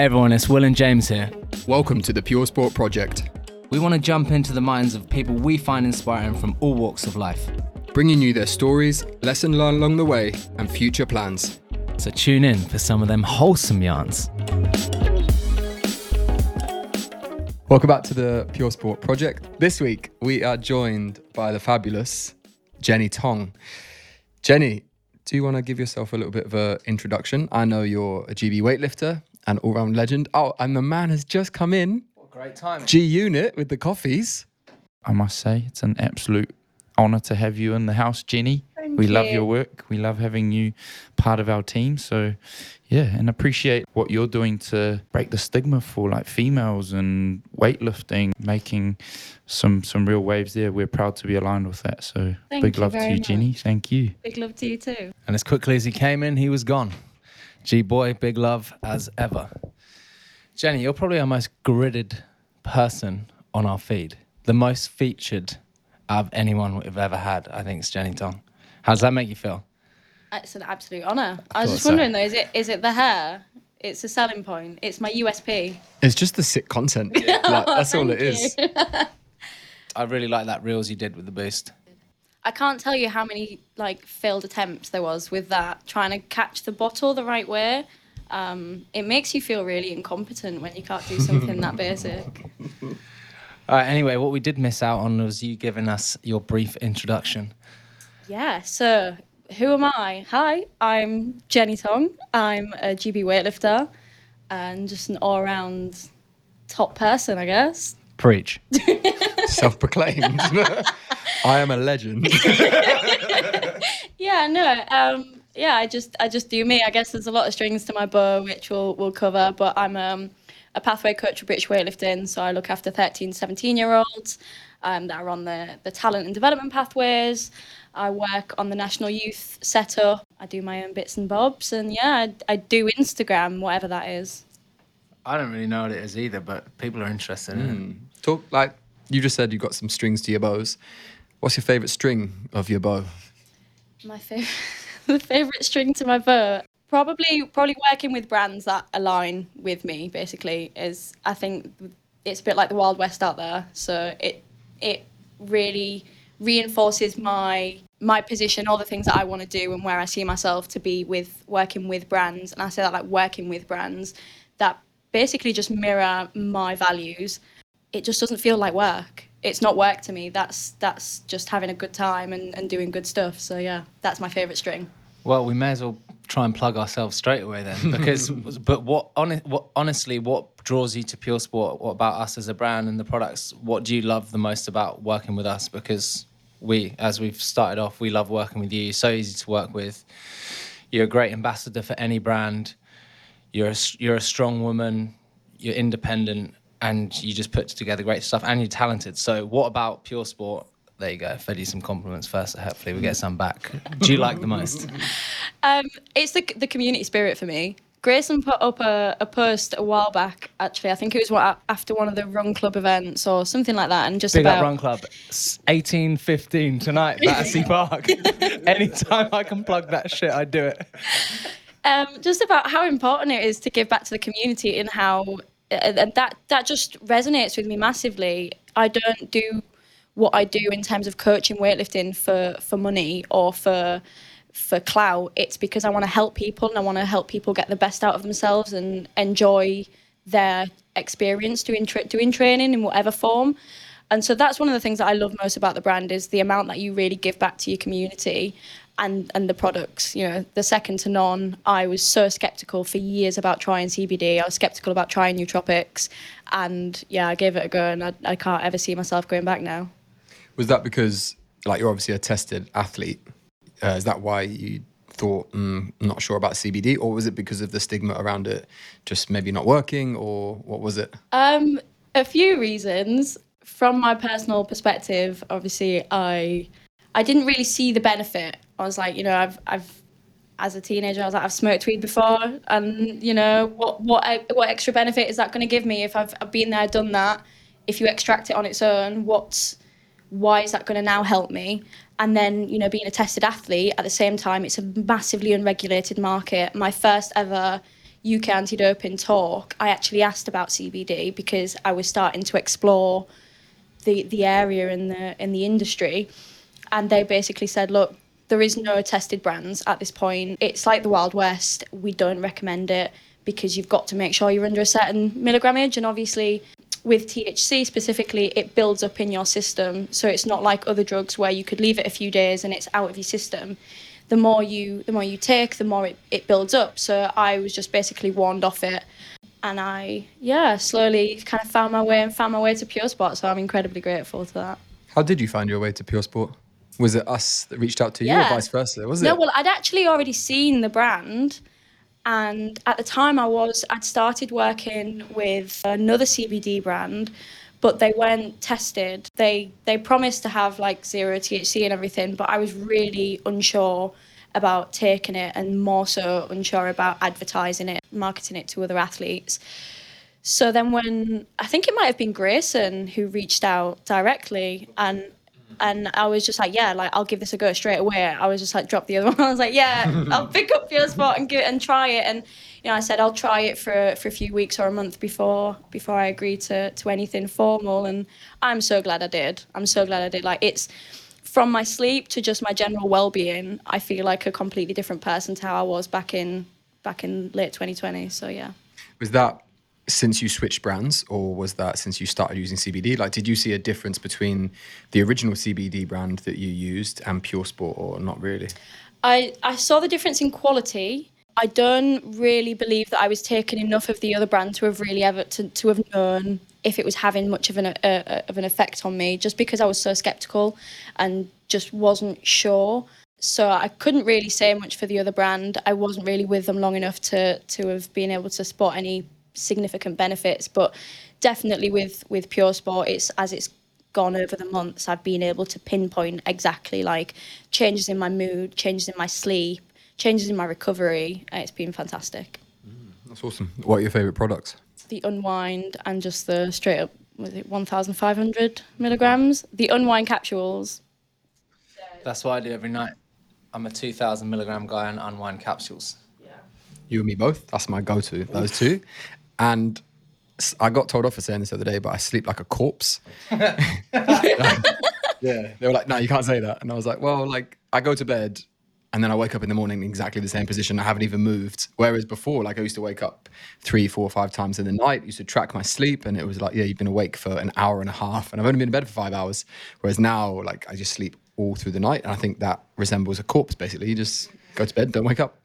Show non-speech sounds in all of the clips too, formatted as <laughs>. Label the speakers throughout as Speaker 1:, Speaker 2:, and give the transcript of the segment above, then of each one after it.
Speaker 1: Hey everyone, it's Will and James here.
Speaker 2: Welcome to the Pure Sport Project,
Speaker 1: We want to jump into the minds of people we find inspiring from all walks of life.
Speaker 2: bringing you their stories, lesson learned along the way, and future plans.
Speaker 1: So tune in for some of them wholesome yarns.
Speaker 2: Welcome back to the Pure Sport Project. This week we are joined by the fabulous Jenny Tong. Jenny, do you want to give yourself a little bit of an introduction? I know you're a GB weightlifter and all-round legend. Oh, and the man has just come in, What
Speaker 1: Great time.
Speaker 2: G Unit with the coffees.
Speaker 3: I must say, it's an absolute honour to have you in the house, Jenny. we love your work. We love having you part of our team. So, yeah, and appreciate what you're doing to break the stigma for like females and weightlifting, making some some real waves there. We're proud to be aligned with that. So,
Speaker 4: Thank
Speaker 3: big love to
Speaker 4: very
Speaker 3: you, Jenny. Thank you.
Speaker 4: Big love to you too.
Speaker 1: And as quickly as he came in, he was gone. G boy, big love as ever. Jenny, you're probably our most gridded person on our feed. The most featured of anyone we've ever had, I think, is Jenny Tong. How does that make you feel?
Speaker 4: It's an absolute honour. I was just
Speaker 1: so.
Speaker 4: wondering though, is it is it the hair? It's a selling point. It's my USP.
Speaker 2: It's just the sick content. <laughs> Like, that's all it
Speaker 4: Thank
Speaker 2: is.
Speaker 4: you. <laughs>
Speaker 1: I really like that reels you did with the boost.
Speaker 4: I can't tell you how many like failed attempts there was with that, trying to catch the bottle the right way. Um, it makes you feel really incompetent when you can't do something that <laughs> basic.
Speaker 1: All right, anyway, what we did miss out on was you giving us your brief introduction.
Speaker 4: Yeah, so who am I? Hi, I'm Jenny Tong. I'm a GB weightlifter and just an all around top person, I guess.
Speaker 1: Preach. <laughs>
Speaker 2: Self-proclaimed. <laughs> I am a legend. <laughs>
Speaker 4: Yeah, no, um, yeah, I just I just do me. I guess there's a lot of strings to my bow, which we'll we'll cover. But I'm um, a pathway coach for British weightlifting, so I look after 13, 17 year olds um, that are on the the talent and development pathways. I work on the national youth setup. I do my own bits and bobs, and yeah, I, I do Instagram, whatever that is.
Speaker 1: I don't really know what it is either, but people are interested in it.
Speaker 2: Talk like you just said. You've got some strings to your bows. What's your favorite string of your bow?
Speaker 4: My favorite, <laughs> the favorite string to my bow, probably probably working with brands that align with me. Basically, is I think it's a bit like the Wild West out there. So it it really reinforces my my position, all the things that I want to do, and where I see myself to be with working with brands. And I say that like working with brands that basically just mirror my values. It just doesn't feel like work. It's not work to me. That's that's just having a good time and, and doing good stuff. So yeah, that's my favourite string.
Speaker 1: Well, we may as well try and plug ourselves straight away then, <laughs> because. but what, hon- what honestly, what draws you to Pure Sport? What about us as a brand and the products? What do you love the most about working with us? Because we, as we've started off, we love working with you. You're so easy to work with. You're a great ambassador for any brand. You're a, s- you're a strong woman. You're independent, and you just put together great stuff. And you're talented. So, what about Pure Sport? There you go. Fed you some compliments first. Hopefully, we get some back. Do you like the most?
Speaker 4: Um, it's the the community spirit for me. Grayson put up a, a post a while back. Actually, I think it was what, after one of the Run Club events or something like that, and just
Speaker 1: Big
Speaker 4: about
Speaker 1: up Run Club. 1815 tonight, at Battersea <laughs> Park. <laughs> Anytime I can plug that shit, I do it.
Speaker 4: um, just about how important it is to give back to the community and how Uh, and that that just resonates with me massively. I don't do what I do in terms of coaching weightlifting for for money or for for clout. It's because I want to help people and I want to help people get the best out of themselves and enjoy their experience doing tra- doing training in whatever form. And so that's one of the things that I love most about the brand is the amount that you really give back to your community and and the products. You know, the second to none. I was so skeptical for years about trying CBD. I was skeptical about trying nootropics, and yeah, I gave it a go, and I, I can't ever see myself going back now.
Speaker 2: Was that because, like, you're obviously a tested athlete? Uh, is that why you thought, mm, I'm not sure about CBD, or was it because of the stigma around it, just maybe not working, or what was it?
Speaker 4: Um, a few reasons. From my personal perspective, obviously, I I didn't really see the benefit. I was like, you know, I've I've as a teenager, I was like, I've smoked weed before, and you know, what what what extra benefit is that going to give me if I've, I've been there, done that? If you extract it on its own, what's why is that going to now help me? And then, you know, being a tested athlete at the same time, it's a massively unregulated market. My first ever UK anti-doping talk, I actually asked about CBD because I was starting to explore the the area in the in the industry, and they basically said, look, there is no tested brands at this point. It's like the Wild West. We don't recommend it because you've got to make sure you're under a certain milligrammage, and obviously. With THC specifically, it builds up in your system. So it's not like other drugs where you could leave it a few days and it's out of your system the more you the more you take, the more it, it builds up. So I was just basically warned off it. And I yeah, slowly kind of found my way and found my way to Pure Sport. So I'm incredibly grateful to that.
Speaker 2: How did you find your way to Pure Sport? Was it us that reached out to you or vice versa? Was
Speaker 4: No,
Speaker 2: it?
Speaker 4: well, I'd actually already seen the brand, and at the time, I was I'd started working with another CBD brand, but they weren't tested. They they promised to have like zero THC and everything, but I was really unsure about taking it, and more so unsure about advertising it, marketing it to other athletes. So then when I think it might have been Grayson who reached out directly and and I was just like, yeah, like I'll give this a go straight away. I was just like, drop the other <laughs> one. I was like, yeah, <laughs> I'll pick up Pure Sport and give it and try it. And you know, I said I'll try it for for a few weeks or a month before before I agree to to anything formal. And I'm so glad I did. I'm so glad I did. Like it's from my sleep to just my general well-being. I feel like a completely different person to how I was back in back in late 2020. So yeah.
Speaker 2: Was that since you switched brands or was that since you started using CBD? Like, did you see a difference between the original CBD brand that you used and Pure Sport or not really?
Speaker 4: I, I saw the difference in quality. I don't really believe that I was taking enough of the other brand to have really ever to, to have known if it was having much of an uh, of an effect on me. Just because I was so skeptical and just wasn't sure. So I couldn't really say much for the other brand. I wasn't really with them long enough to to have been able to spot any significant benefits. But definitely with with Pure Sport, it's as it's gone over the months, I've been able to pinpoint exactly like changes in my mood, changes in my sleep, changes in my recovery. It's been fantastic.
Speaker 2: Mm, that's awesome. What are your favorite products?
Speaker 4: The unwind and just the straight up was it 1,500 milligrams. The unwind capsules.
Speaker 1: That's what I do every night. I'm a 2,000 milligram guy on unwind capsules. Yeah.
Speaker 2: You and me both. That's my go-to. Those two, and I got told off for saying this the other day, but I sleep like a corpse. <laughs> <laughs> yeah, they were like, "No, you can't say that," and I was like, "Well, like I go to bed." And then I wake up in the morning in exactly the same position. I haven't even moved. Whereas before, like I used to wake up three, four, five times in the night. Used to track my sleep, and it was like, yeah, you've been awake for an hour and a half, and I've only been in bed for five hours. Whereas now, like I just sleep all through the night, and I think that resembles a corpse. Basically, you just go to bed, don't wake up.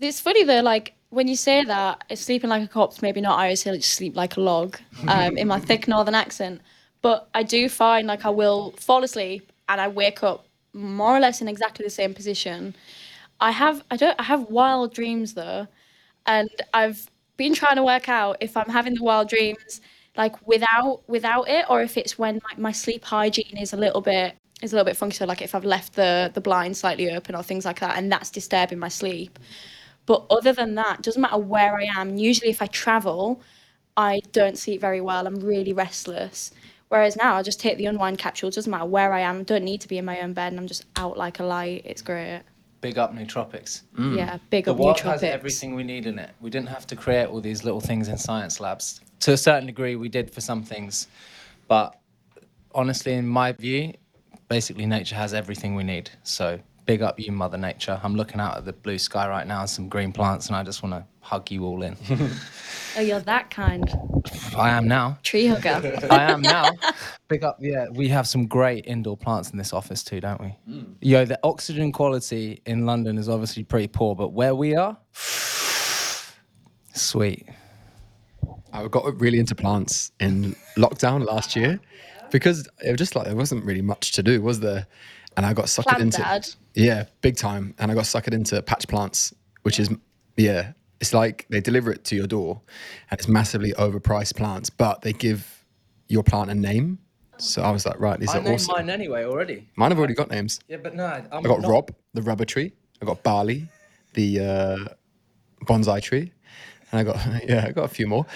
Speaker 4: It's funny though, like when you say that, it's sleeping like a corpse, maybe not. I always say like sleep like a log um, in my <laughs> thick northern accent. But I do find like I will fall asleep and I wake up more or less in exactly the same position. I have I don't I have wild dreams though, and I've been trying to work out if I'm having the wild dreams like without without it or if it's when like my sleep hygiene is a little bit is a little bit funky. So like if I've left the the blind slightly open or things like that, and that's disturbing my sleep. But other than that, doesn't matter where I am. Usually, if I travel, I don't sleep very well. I'm really restless. Whereas now, I just take the unwind capsule. Doesn't matter where I am. Don't need to be in my own bed, and I'm just out like a light. It's great.
Speaker 1: Big up Nootropics. Mm.
Speaker 4: Yeah, big
Speaker 1: The
Speaker 4: up
Speaker 1: world
Speaker 4: nootropics.
Speaker 1: has everything we need in it. We didn't have to create all these little things in science labs. To a certain degree, we did for some things, but honestly, in my view, basically nature has everything we need. So big up you, Mother Nature. I'm looking out at the blue sky right now and some green plants, and I just want to hug you all in. <laughs>
Speaker 4: Oh, you're that kind.
Speaker 1: I am now.
Speaker 4: Tree hugger. <laughs>
Speaker 1: I am now. Big up, yeah. We have some great indoor plants in this office too, don't we? Hmm. Yo, the oxygen quality in London is obviously pretty poor, but where we are, <sighs> sweet.
Speaker 2: I got really into plants in lockdown last year because it was just like there wasn't really much to do, was there? And I got suckered
Speaker 4: Plant
Speaker 2: into
Speaker 4: dad.
Speaker 2: yeah, big time. And I got suckered into patch plants, which is yeah, it's like they deliver it to your door, and it's massively overpriced plants, but they give your plant a name. So I was like, right, these
Speaker 1: I
Speaker 2: are
Speaker 1: named
Speaker 2: awesome.
Speaker 1: mine anyway already.
Speaker 2: Mine have already got names.
Speaker 1: Yeah, but no, I'm
Speaker 2: I got
Speaker 1: not-
Speaker 2: Rob, the rubber tree. I got Barley, the uh, bonsai tree, and I got <laughs> yeah, I got a few more.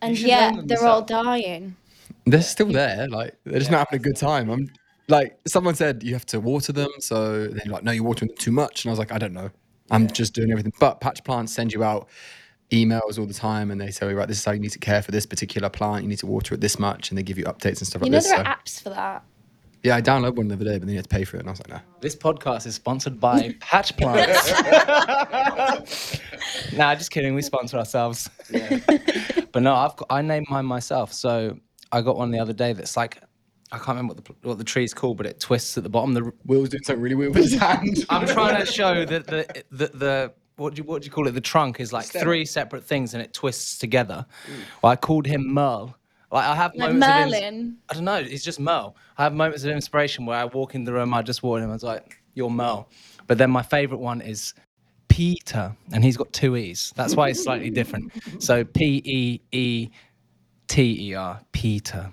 Speaker 4: And
Speaker 1: should
Speaker 4: yet
Speaker 1: them
Speaker 4: they're all
Speaker 1: yourself.
Speaker 4: dying.
Speaker 2: They're still there. Like they're just not having a good time. I'm like someone said you have to water them, so they're like, no, you're watering them too much. And I was like, I don't know. I'm just doing everything. But patch plants send you out emails all the time and they say, right, this is how you need to care for this particular plant. You need to water it this much, and they give you updates and stuff
Speaker 4: You
Speaker 2: like
Speaker 4: know
Speaker 2: this.
Speaker 4: there
Speaker 2: So,
Speaker 4: are apps for that.
Speaker 2: yeah, I downloaded one the other day, but then you had to pay for it, and I was like, no.
Speaker 1: This podcast is sponsored by <laughs> Patch Plants. <laughs> nah, just kidding. We sponsor ourselves. <laughs> but no, I've got, I named mine myself. So I got one the other day that's like I can't remember what the what the tree's called, but it twists at the bottom. The
Speaker 2: Will's doing something really weird with his hand.
Speaker 1: I'm trying to show that the the, the what do you what do you call it? The trunk is like
Speaker 2: stem.
Speaker 1: three separate things and it twists together. Well, I called him Merle. Like I have
Speaker 4: Like
Speaker 1: moments of ins-
Speaker 4: Merlin.
Speaker 1: I don't know. He's just Merle. I have moments of inspiration where I walk in the room, I just walk in, I was like, "You're Merle." But then my favorite one is Peter, and he's got two e's. That's why it's slightly different. So P E E T E R, Peter.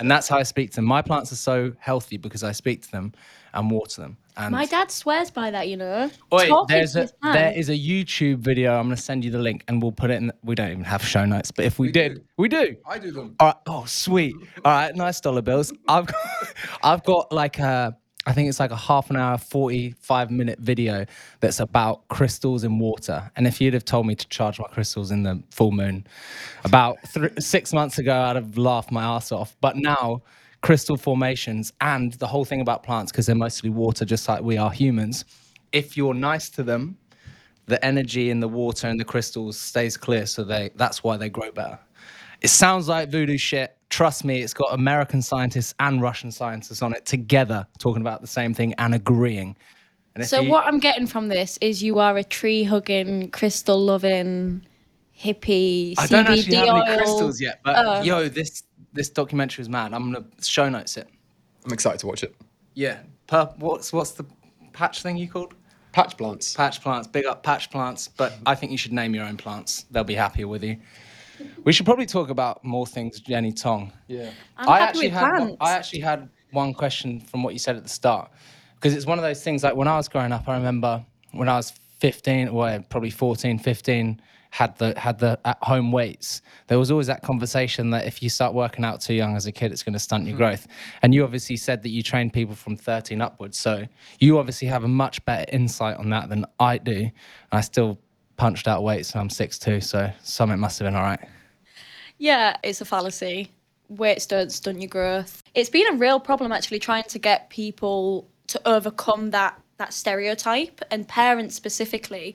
Speaker 1: And that's how I speak to them. My plants are so healthy because I speak to them and water them. And
Speaker 4: My dad swears by that, you know.
Speaker 1: Oi,
Speaker 4: Talking
Speaker 1: there's
Speaker 4: to
Speaker 1: a
Speaker 4: his man.
Speaker 1: there is a YouTube video. I'm gonna send you the link, and we'll put it in. We don't even have show notes, but if we, did,
Speaker 2: do.
Speaker 1: we do.
Speaker 2: I do them.
Speaker 1: All right. Oh, sweet. All right. Nice dollar bills. I've got, <laughs> I've got like a, I think it's like a half an hour, 45 minute video that's about crystals in water. And if you'd have told me to charge my crystals in the full moon about thr six months ago, I'd have laughed my ass off. But now, crystal formations and the whole thing about plants, because they're mostly water, just like we are humans, if you're nice to them, the energy in the water and the crystals stays clear so they that's why they grow better it sounds like voodoo shit trust me it's got american scientists and russian scientists on it together talking about the same thing and agreeing and
Speaker 4: So
Speaker 1: you-
Speaker 4: what I'm getting from this is you are a tree hugging, crystal loving, hippie,
Speaker 1: i
Speaker 4: CBD
Speaker 1: don't actually have
Speaker 4: oil.
Speaker 1: any crystals yet but
Speaker 4: Oh.
Speaker 1: yo this this documentary is mad i'm gonna show notes it
Speaker 2: I'm excited to watch it.
Speaker 1: yeah per, what's what's the patch thing you called
Speaker 2: Patch plants.
Speaker 1: Patch plants, big up patch plants, but I think you should name your own plants. They'll be happier with you. We should probably talk about more things, Jenny Tong.
Speaker 2: Yeah.
Speaker 4: I'm
Speaker 1: I
Speaker 4: happy
Speaker 1: actually
Speaker 4: with
Speaker 1: had one,
Speaker 4: plants.
Speaker 1: I actually had one question from what you said at the start because it's one of those things like when I was growing up I remember when I was 15 or probably 14 15 had the had the at home weights there was always that conversation that if you start working out too young as a kid it's going to stunt your hmm. growth and you obviously said that you train people from 13 upwards so you obviously have a much better insight on that than I do I still punched out weights and I'm 6'2 so something must have been all right
Speaker 4: Yeah, it's a fallacy. Weights don't stunt your growth. It's been a real problem actually trying to get people to overcome that that stereotype and parents specifically.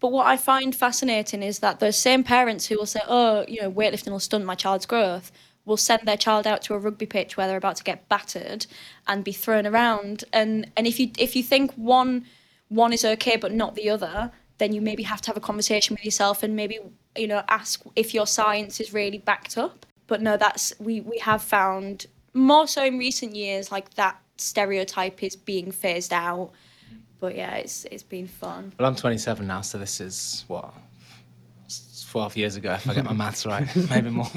Speaker 4: But what I find fascinating is that those same parents who will say, "Oh, you know, weightlifting will stunt my child's growth," will send their child out to a rugby pitch where they're about to get battered and be thrown around. And and if you if you think one one is okay but not the other, then you maybe have to have a conversation with yourself and maybe you know ask if your science is really backed up. But no, that's we we have found more so in recent years like that stereotype is being phased out. But yeah, it's it's been fun.
Speaker 1: Well, I'm 27 now, so this is what 12 years ago, if I get my maths right, <laughs> maybe more.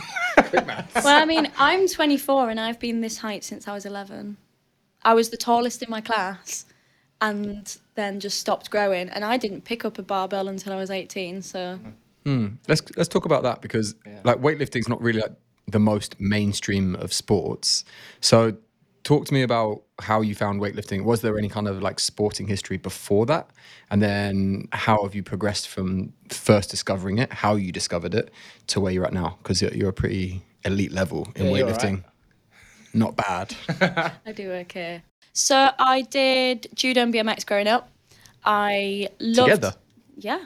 Speaker 4: Well, I mean, I'm 24 and I've been this height since I was 11. I was the tallest in my class and then just stopped growing. And I didn't pick up a barbell until I was 18. So, hmm.
Speaker 2: Let's let's talk about that because like weightlifting is not really like the most mainstream of sports. So talk to me about how you found weightlifting. Was there any kind of like sporting history before that? And then how have you progressed from first discovering it, how you discovered it, to where you're at now? Because you're, you're a pretty elite level in
Speaker 1: Yeah, you're all
Speaker 2: weightlifting. Not bad. <laughs>
Speaker 4: I do okay. So, I did judo and BMX growing up. I loved.
Speaker 2: Together?
Speaker 4: Yeah.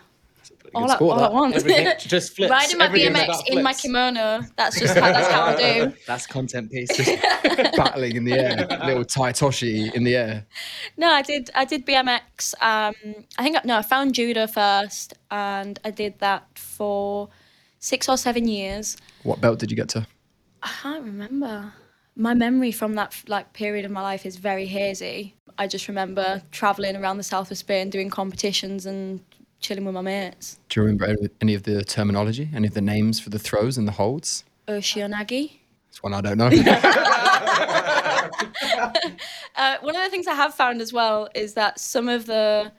Speaker 4: All, at,
Speaker 2: sport,
Speaker 4: all at once.
Speaker 1: Everything <laughs> just flips.
Speaker 4: Riding my
Speaker 1: Everything
Speaker 4: BMX in my kimono. That's just how, that's how I do. <laughs>
Speaker 1: That's content piece. <laughs>
Speaker 2: Battling in the air, little Tai Otoshi in the air.
Speaker 4: No, I did. I did BMX. Um, I think no, I found judo first, and I did that for six or seven years.
Speaker 2: What belt did you get to?
Speaker 4: I can't remember. My memory from that like period of my life is very hazy. I just remember traveling around the south of Spain, doing competitions and chilling with my mates.
Speaker 2: Do you remember any- of the terminology, any of the names for the throws and the holds?
Speaker 4: Oceanagi.
Speaker 2: It's one I don't know. <laughs>
Speaker 4: Uh, one of the things I have found as well is that some of the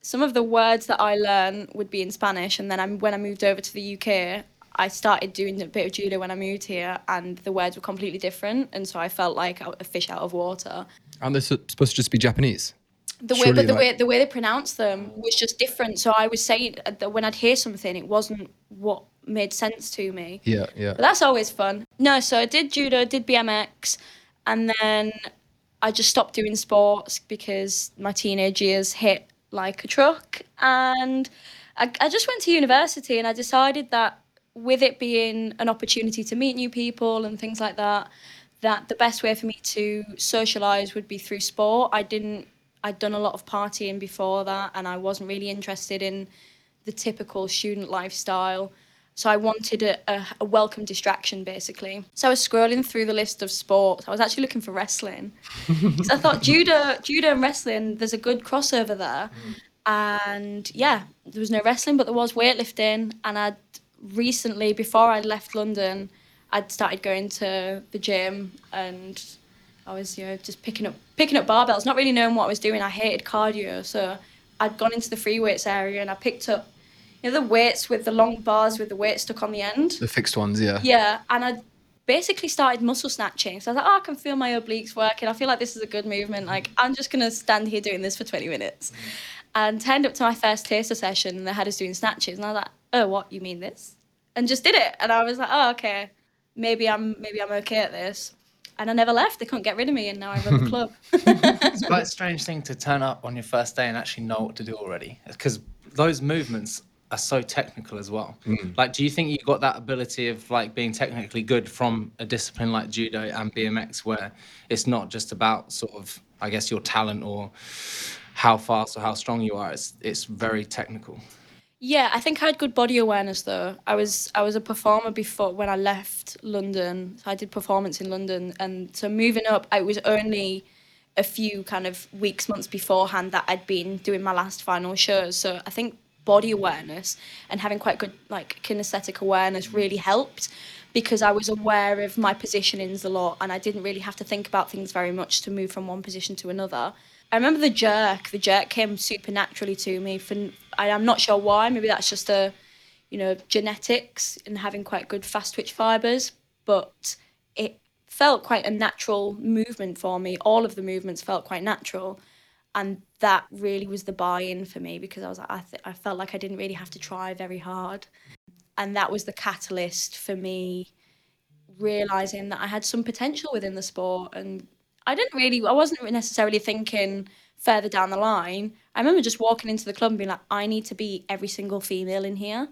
Speaker 4: some of the words that I learn would be in Spanish, and then I'm, when I moved over to the UK, I started doing a bit of judo when I moved here, and the words were completely different, and so I felt like a fish out of water.
Speaker 2: Aren't they su- supposed to just be Japanese?
Speaker 4: the way,
Speaker 2: Surely,
Speaker 4: but the
Speaker 2: like-
Speaker 4: way the way they pronounce them was just different. So I was saying uh, that when I'd hear something, it wasn't what made sense to me.
Speaker 2: Yeah, yeah.
Speaker 4: But that's always fun. No, so I did judo, did BMX, and then I just stopped doing sports because my teenage years hit like a truck. And I, I just went to university and I decided that with it being an opportunity to meet new people and things like that, that the best way for me to socialize would be through sport. I didn't, I'd done a lot of partying before that and I wasn't really interested in the typical student lifestyle. So I wanted a, a, a welcome distraction, basically. So I was scrolling through the list of sports. I was actually looking for wrestling. <laughs> so I thought judo, judo and wrestling. There's a good crossover there. Mm. And yeah, there was no wrestling, but there was weightlifting. And I'd recently, before I left London, I'd started going to the gym and I was, you know, just picking up picking up barbells, not really knowing what I was doing. I hated cardio, so I'd gone into the free weights area and I picked up, you know, the weights with the long bars with the weight stuck on the end.
Speaker 2: The fixed ones, yeah.
Speaker 4: Yeah, and I basically started muscle snatching. So I was like, oh, I can feel my obliques working. I feel like this is a good movement. Like I'm just gonna stand here doing this for 20 minutes. Mm. And turned up to my first taster session, and they had us doing snatches, and I was like, oh, what? You mean this? And just did it, and I was like, oh, okay, maybe I'm maybe I'm okay at this. And I never left. They couldn't get rid of me, and now I run the <laughs> club.
Speaker 1: It's quite a <laughs> strange thing to turn up on your first day and actually know what to do already, because those movements are so technical as well. Hmm. Like, do you think you got that ability of like being technically good from a discipline like judo and BMX, where it's not just about sort of, I guess, your talent or how fast or how strong you are. It's it's very technical.
Speaker 4: Yeah, I think I had good body awareness though. I was I was a performer before when I left London. So I did performance in London, and so moving up, it was only a few kind of weeks, months beforehand that I'd been doing my last final shows. So I think body awareness and having quite good like kinesthetic awareness really helped because I was aware of my positionings a lot and I didn't really have to think about things very much to move from one position to another. I remember the jerk. The jerk came super naturally to me. For I, I'm not sure why. Maybe that's just a, you know, genetics and having quite good fast twitch fibers. But it felt quite a natural movement for me. All of the movements felt quite natural, and that really was the buy-in for me because I was I, th- I felt like I didn't really have to try very hard, and that was the catalyst for me realizing that I had some potential within the sport and I didn't really I wasn't necessarily thinking further down the line. I remember just walking into the club and being like, I need to be every single female in here.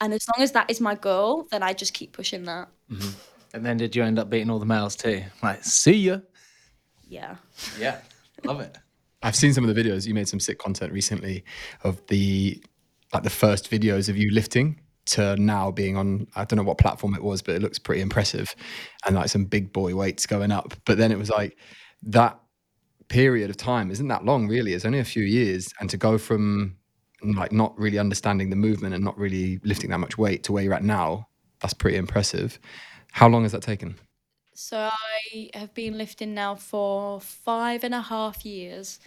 Speaker 4: And as long as that is my goal, then I just keep pushing that. Mm-hmm.
Speaker 1: And then did you end up beating all the males too? Like, see ya.
Speaker 4: Yeah.
Speaker 1: Yeah, love it. <laughs>
Speaker 2: I've seen some of the videos. You made some sick content recently of the like the first videos of you lifting to now being on I don't know what platform it was, but it looks pretty impressive. And like some big boy weights going up. But then it was like that period of time isn't that long really. It's only a few years. And to go from like not really understanding the movement and not really lifting that much weight to where you're at now, that's pretty impressive. How long has that taken?
Speaker 4: So I have been lifting now for five and a half years,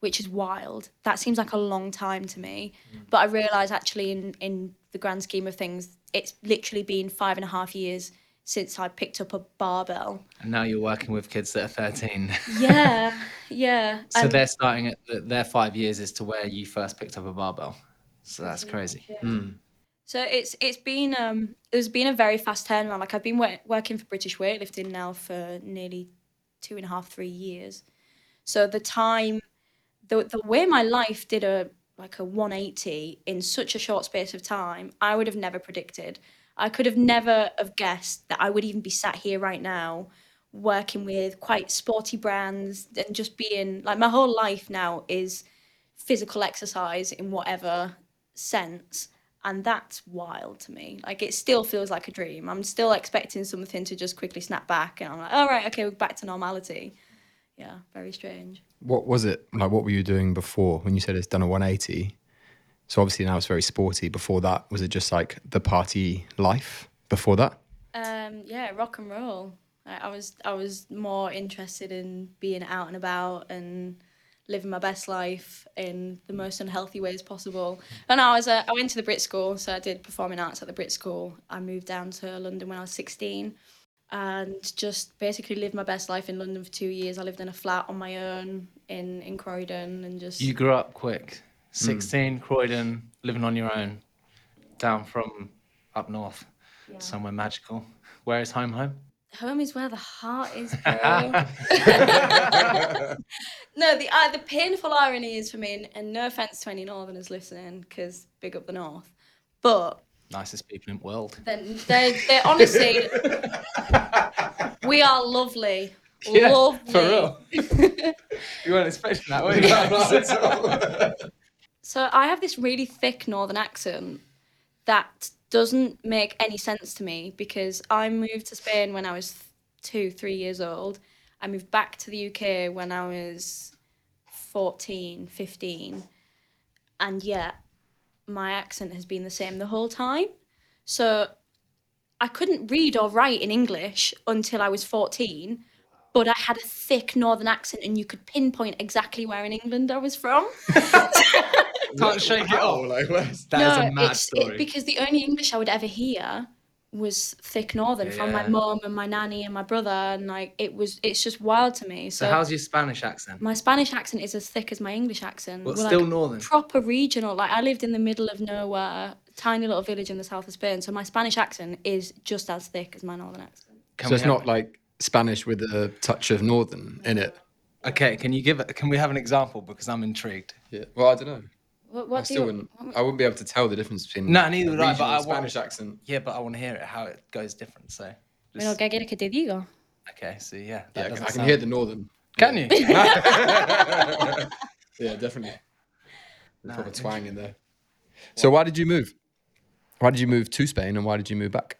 Speaker 4: which is wild. That seems like a long time to me. But I realise actually in, in the grand scheme of things, it's literally been five and a half years since I picked up a barbell.
Speaker 1: And now you're working with kids that are 13.
Speaker 4: Yeah, <laughs> yeah.
Speaker 1: so
Speaker 4: and-
Speaker 1: they're starting at their five years is to where you first picked up a barbell. So that's crazy.
Speaker 4: So it's it's been um it's been a very fast turnaround. Like I've been wo- working for British weightlifting now for nearly two and a half three years. So the time, the the way my life did a like a 180 in such a short space of time, I would have never predicted. I could have never have guessed that I would even be sat here right now working with quite sporty brands and just being like my whole life now is physical exercise in whatever sense and that's wild to me. Like it still feels like a dream. I'm still expecting something to just quickly snap back and i'm like all right okay we're back to normality yeah very strange
Speaker 2: What was it like? What were you doing before when you said it's done a 180? So obviously now it's very sporty. Before that, was it just like the party life? Before that,
Speaker 4: um yeah rock and roll I, I was i was more interested in being out and about and living my best life in the most unhealthy ways possible and i was uh, i went to the brit school so i did performing arts at the brit school i moved down to london when i was 16 and just basically lived my best life in london for two years i lived in a flat on my own in in Croydon and just
Speaker 1: You grew up quick. 16, Croydon, living on your own, down from up north, somewhere magical. Where is home home?
Speaker 4: home is where the heart is. <laughs> No, the uh, the painful irony is for me, and, and no offense to any Northerners listening, because big up the North, but
Speaker 1: Nicest people in the world.
Speaker 4: then they they honestly, we are lovely,
Speaker 1: Yeah,
Speaker 4: lovely.
Speaker 1: for real. you weren't expecting that, were you?
Speaker 4: So I have this really thick northern accent that doesn't make any sense to me because I moved to Spain when I was two, three years old. I moved back to the UK when I was 14, 15. And yet my accent has been the same the whole time. So I couldn't read or write in English until I was 14. But I had a thick northern accent, and you could pinpoint exactly where in England I was from. <laughs>
Speaker 1: Can't shake it off.
Speaker 2: Like, where's-
Speaker 1: That is a mad
Speaker 4: it's- it- because the only English I would ever hear was thick northern from my
Speaker 1: Yeah.
Speaker 4: mum and my nanny and my brother, and like it was, it's just wild to me. So,
Speaker 1: So how's your Spanish accent?
Speaker 4: my Spanish accent is as thick as my English accent.
Speaker 1: But
Speaker 4: We're,
Speaker 1: still
Speaker 4: like,
Speaker 1: northern.
Speaker 4: proper regional. Like I lived in the middle of nowhere, tiny little village in the south of Spain, so my Spanish accent is just as thick as my northern accent.
Speaker 1: Can
Speaker 2: so it's
Speaker 1: have-
Speaker 2: not like Spanish with a touch of Northern in it.
Speaker 1: Okay, can you give it? Can we have an example? Because I'm intrigued.
Speaker 2: Yeah. Well, I don't know.
Speaker 4: What,
Speaker 2: I
Speaker 4: what do
Speaker 2: still
Speaker 4: you?
Speaker 2: wouldn't. I wouldn't be able to tell the difference between.
Speaker 1: No, neither
Speaker 2: a
Speaker 1: would I, but
Speaker 2: regional
Speaker 1: I want-
Speaker 2: Spanish accent.
Speaker 1: Yeah, but I want to hear it. How it goes different. So.
Speaker 4: Bueno, ¿qué quiere que te diga?
Speaker 1: Okay, so yeah.
Speaker 2: Yeah, I can,
Speaker 1: doesn't
Speaker 2: I can
Speaker 1: sound-
Speaker 2: hear the Northern.
Speaker 1: Can you? <laughs>
Speaker 2: Yeah, definitely. The proper twang in there. So why did you move? Why did you move to Spain and why did you move back?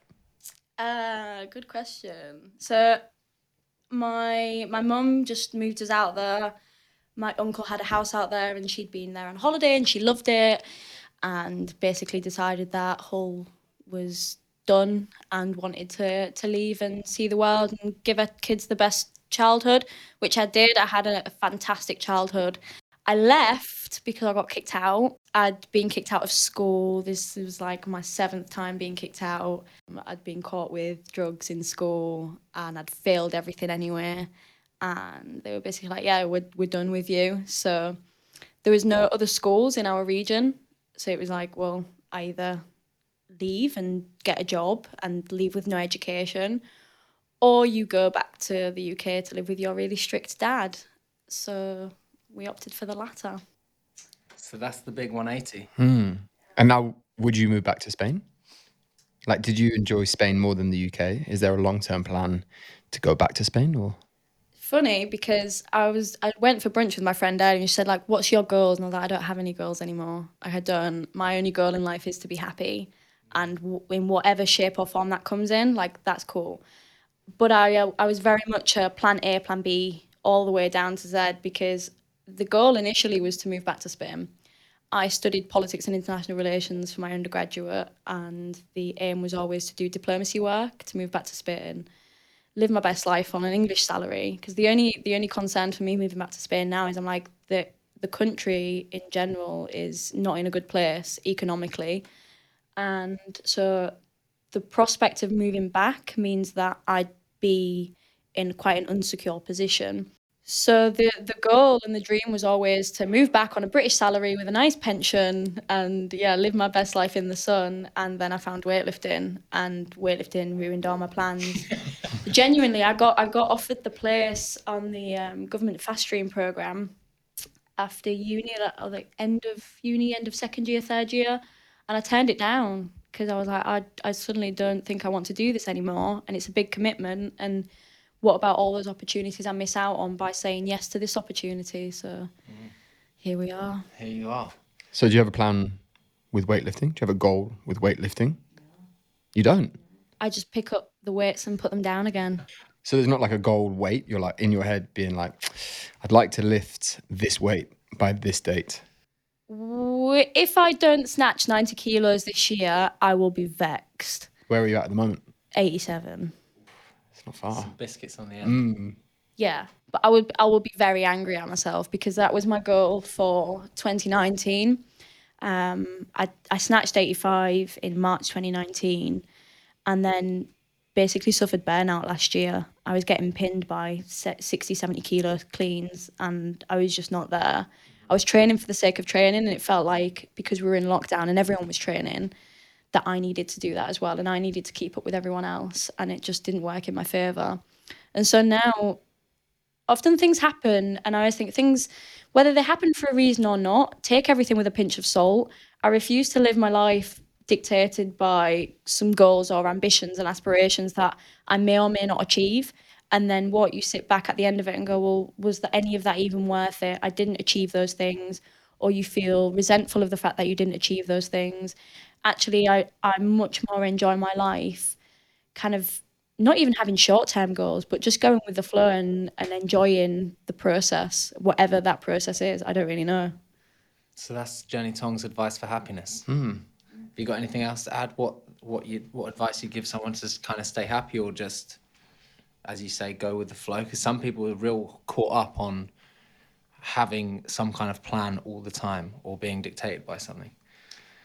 Speaker 4: Uh, good question. So, my my mum just moved us out there. My uncle had a house out there, and she'd been there on holiday, and she loved it, and basically decided that Hull was done and wanted to to leave and see the world and give her kids the best childhood, which I did. I had a, a fantastic childhood. I left because I got kicked out. I'd been kicked out of school. This was like my seventh time being kicked out. I'd been caught with drugs in school and I'd failed everything anyway. And they were basically like, yeah, we're, we're done with you. So there was no other schools in our region. So it was like, well, either leave and get a job and leave with no education, or you go back to the UK to live with your really strict dad. So we opted for the latter.
Speaker 1: so that's the big 180. Hmm.
Speaker 2: And now, would you move back to Spain? Like, did you enjoy Spain more than the UK? Is there a long term plan to go back to Spain or?
Speaker 4: Funny because I was I went for brunch with my friend earlier and she said like, "What's your goals?" And I was like, "I don't have any goals anymore. I don't. My only goal in life is to be happy, and w- in whatever shape or form that comes in, like that's cool." But I uh, I was very much a plan A, plan B, all the way down to Z because the goal initially was to move back to Spain. I studied politics and international relations for my undergraduate, and the aim was always to do diplomacy work to move back to Spain live my best life on an English salary because the only the only concern for me moving back to Spain now is I'm like the the country in general is not in a good place economically, and so the prospect of moving back means that I'd be in quite an unsecure position. So the the goal and the dream was always to move back on a British salary with a nice pension and yeah, live my best life in the sun. And then I found weightlifting, and weightlifting ruined all my plans. <laughs> Genuinely, I got I got offered the place on the um, government fast stream program after uni, like, or like end of uni, end of second year, third year, and I turned it down because I was like, I I suddenly don't think I want to do this anymore, and it's a big commitment and what about all those opportunities I miss out on by saying yes to this opportunity? So mm-hmm. here we are.
Speaker 1: Here you are.
Speaker 2: So, do you have a plan with weightlifting? Do you have a goal with weightlifting? You don't.
Speaker 4: I just pick up the weights and put them down again.
Speaker 2: So, there's not like a goal weight. You're like in your head being like, I'd like to lift this weight by this date.
Speaker 4: If I don't snatch 90 kilos this year, I will be vexed.
Speaker 2: Where are you at at the moment?
Speaker 4: 87.
Speaker 2: It's not far.
Speaker 1: Some biscuits on the end.
Speaker 4: Yeah, but I would I will be very angry at myself because that was my goal for 2019. Um, I I snatched 85 in March 2019, and then basically suffered burnout last year. I was getting pinned by 60, 70 kilo cleans, and I was just not there. I was training for the sake of training, and it felt like because we were in lockdown and everyone was training, that I needed to do that as well, and I needed to keep up with everyone else, and it just didn't work in my favor. And so now, often things happen, and I always think things, whether they happen for a reason or not, take everything with a pinch of salt. I refuse to live my life dictated by some goals or ambitions and aspirations that I may or may not achieve. And then what you sit back at the end of it and go, well, was that any of that even worth it? I didn't achieve those things, or you feel resentful of the fact that you didn't achieve those things. Actually, I, I much more enjoy my life kind of not even having short term goals, but just going with the flow and, and enjoying the process, whatever that process is. I don't really know.
Speaker 1: So that's Jenny Tong's advice for happiness. Hmm. Have you got anything else to add? What what you what advice you give someone to kind of stay happy, or just, as you say, go with the flow? Because some people are real caught up on having some kind of plan all the time, or being dictated by something.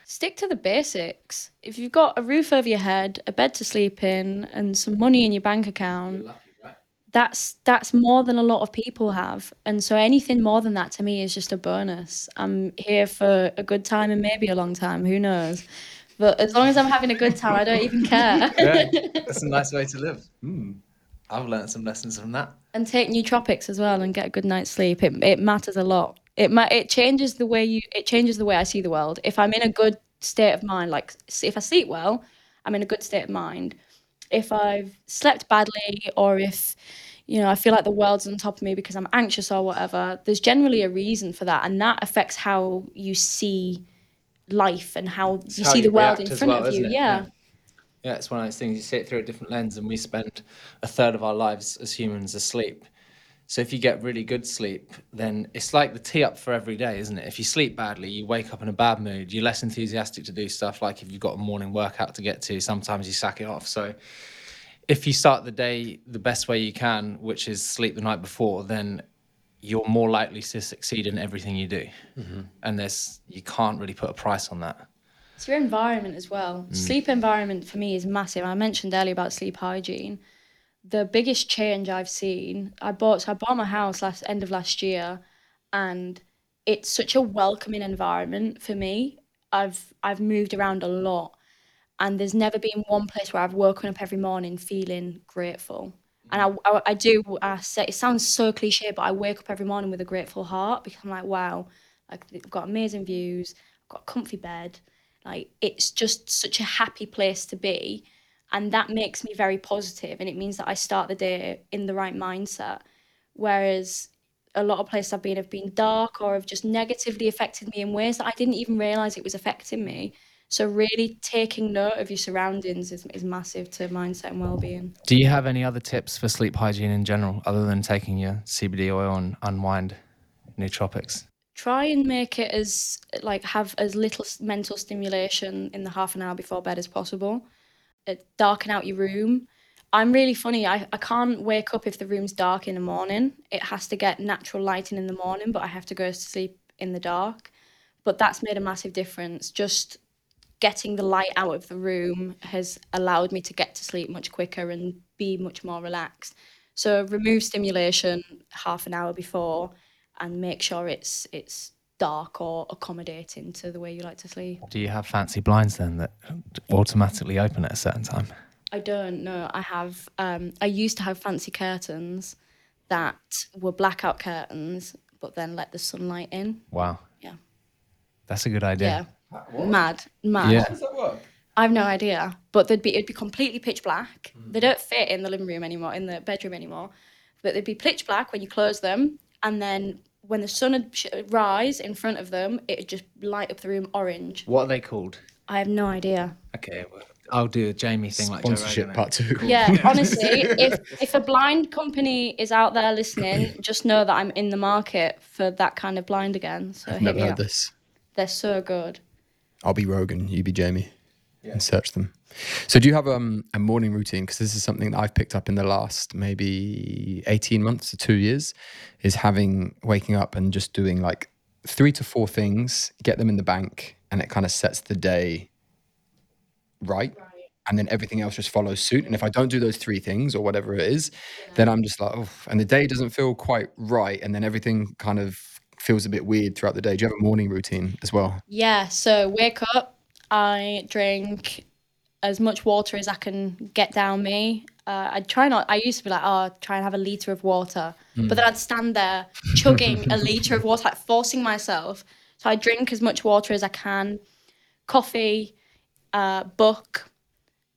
Speaker 4: Stick to the basics. If you've got a roof over your head, a bed to sleep in, and some money in your bank account, that's that's more than a lot of people have. And so anything more than that to me is just a bonus. I'm here for a good time and maybe a long time, who knows. But as long as I'm having a good time, I don't even care. <laughs>
Speaker 1: Yeah, <laughs> that's a nice way to live. Hmm. I've learned some lessons from that.
Speaker 4: and take nootropics as well and get a good night's sleep. It it matters a lot. It ma- it changes the way you it changes the way I see the world. If I'm in a good state of mind, like if I sleep well, I'm in a good state of mind. If I've slept badly or if you know I feel like the world's on top of me because I'm anxious or whatever, there's generally a reason for that, and that affects how you see life and how you
Speaker 1: how
Speaker 4: see
Speaker 1: you
Speaker 4: the world in front
Speaker 1: well,
Speaker 4: of you. Yeah.
Speaker 1: Yeah. Yeah, it's one of those things you see it through a different lens, and we spend a third of our lives as humans asleep. So if you get really good sleep, then it's like the tee up for every day, isn't it? If you sleep badly, you wake up in a bad mood, you're less enthusiastic to do stuff. Like if you've got a morning workout to get to, sometimes you sack it off. So if you start the day the best way you can, which is sleep the night before, then you're more likely to succeed in everything you do. Mm-hmm. And there's you can't really put a price on that.
Speaker 4: It's your environment as well. Mm. Sleep environment for me is massive. I mentioned earlier about sleep hygiene. The biggest change I've seen, I bought so I bought my house last end of last year, and it's such a welcoming environment for me. I've I've moved around a lot, and there's never been one place where I've woken up every morning feeling grateful. And I, I, I do. I say it sounds so cliche, but I wake up every morning with a grateful heart because I'm like, wow, like I've got amazing views, I've got a comfy bed, like it's just such a happy place to be, and that makes me very positive, and it means that I start the day in the right mindset. Whereas a lot of places I've been have been dark or have just negatively affected me in ways that I didn't even realize it was affecting me. So really taking note of your surroundings is, is massive to mindset and well-being.
Speaker 1: Do you have any other tips for sleep hygiene in general, other than taking your CBD oil and unwind nootropics?
Speaker 4: Try and make it as like have as little mental stimulation in the half an hour before bed as possible. Uh, darken out your room. I'm really funny. I, I can't wake up if the room's dark in the morning. It has to get natural lighting in the morning, but I have to go to sleep in the dark. But that's made a massive difference. Just getting the light out of the room has allowed me to get to sleep much quicker and be much more relaxed. So remove stimulation half an hour before and make sure it's it's dark or accommodating to the way you like to sleep.
Speaker 1: Do you have fancy blinds then that automatically open at a certain time?
Speaker 4: I don't know. I have um I used to have fancy curtains that were blackout curtains but then let the sunlight in.
Speaker 1: Wow.
Speaker 4: Yeah.
Speaker 1: That's a good idea.
Speaker 4: Yeah.
Speaker 1: idea.
Speaker 4: Mad. Mad.
Speaker 1: Yeah.
Speaker 2: does that work?
Speaker 4: I've no idea, but they'd be it'd be completely pitch black. They don't fit in the living room anymore, in the bedroom anymore, but they'd be pitch black when you close them, and then when the sun would sh- rise in front of them, it'd just light up the room orange.
Speaker 1: What are they called?
Speaker 4: I have no idea.
Speaker 1: Okay, well, I'll do a Jamie thing like Joe
Speaker 2: Sponsorship
Speaker 1: Rogan.
Speaker 2: part two.
Speaker 4: Yeah, <laughs> honestly, if if a blind company is out there listening, just know that I'm in the market for that kind of blind again. So hit
Speaker 2: Never
Speaker 4: me
Speaker 2: heard
Speaker 4: up.
Speaker 2: this.
Speaker 4: They're so good.
Speaker 2: I'll be Rogan, you be Jamie, and search them. So, do you have um, a morning routine? Because this is something that I've picked up in the last maybe 18 months to two years is having waking up and just doing like three to four things, get them in the bank, and it kind of sets the day right. and then everything else just follows suit. And if I don't do those three things or whatever it is, then I'm just like, oh, and the day doesn't feel quite right, and then everything kind of feels a bit weird throughout the day. Do you have a morning routine as well?
Speaker 4: Yeah, so wake up, I drink as much water as I can get down me. Uh, I try not. I used to be like, oh, try and have a liter of water, but then I'd stand there <laughs> chugging a liter of water, like forcing myself. So I drink as much water as I can. Coffee, uh, book,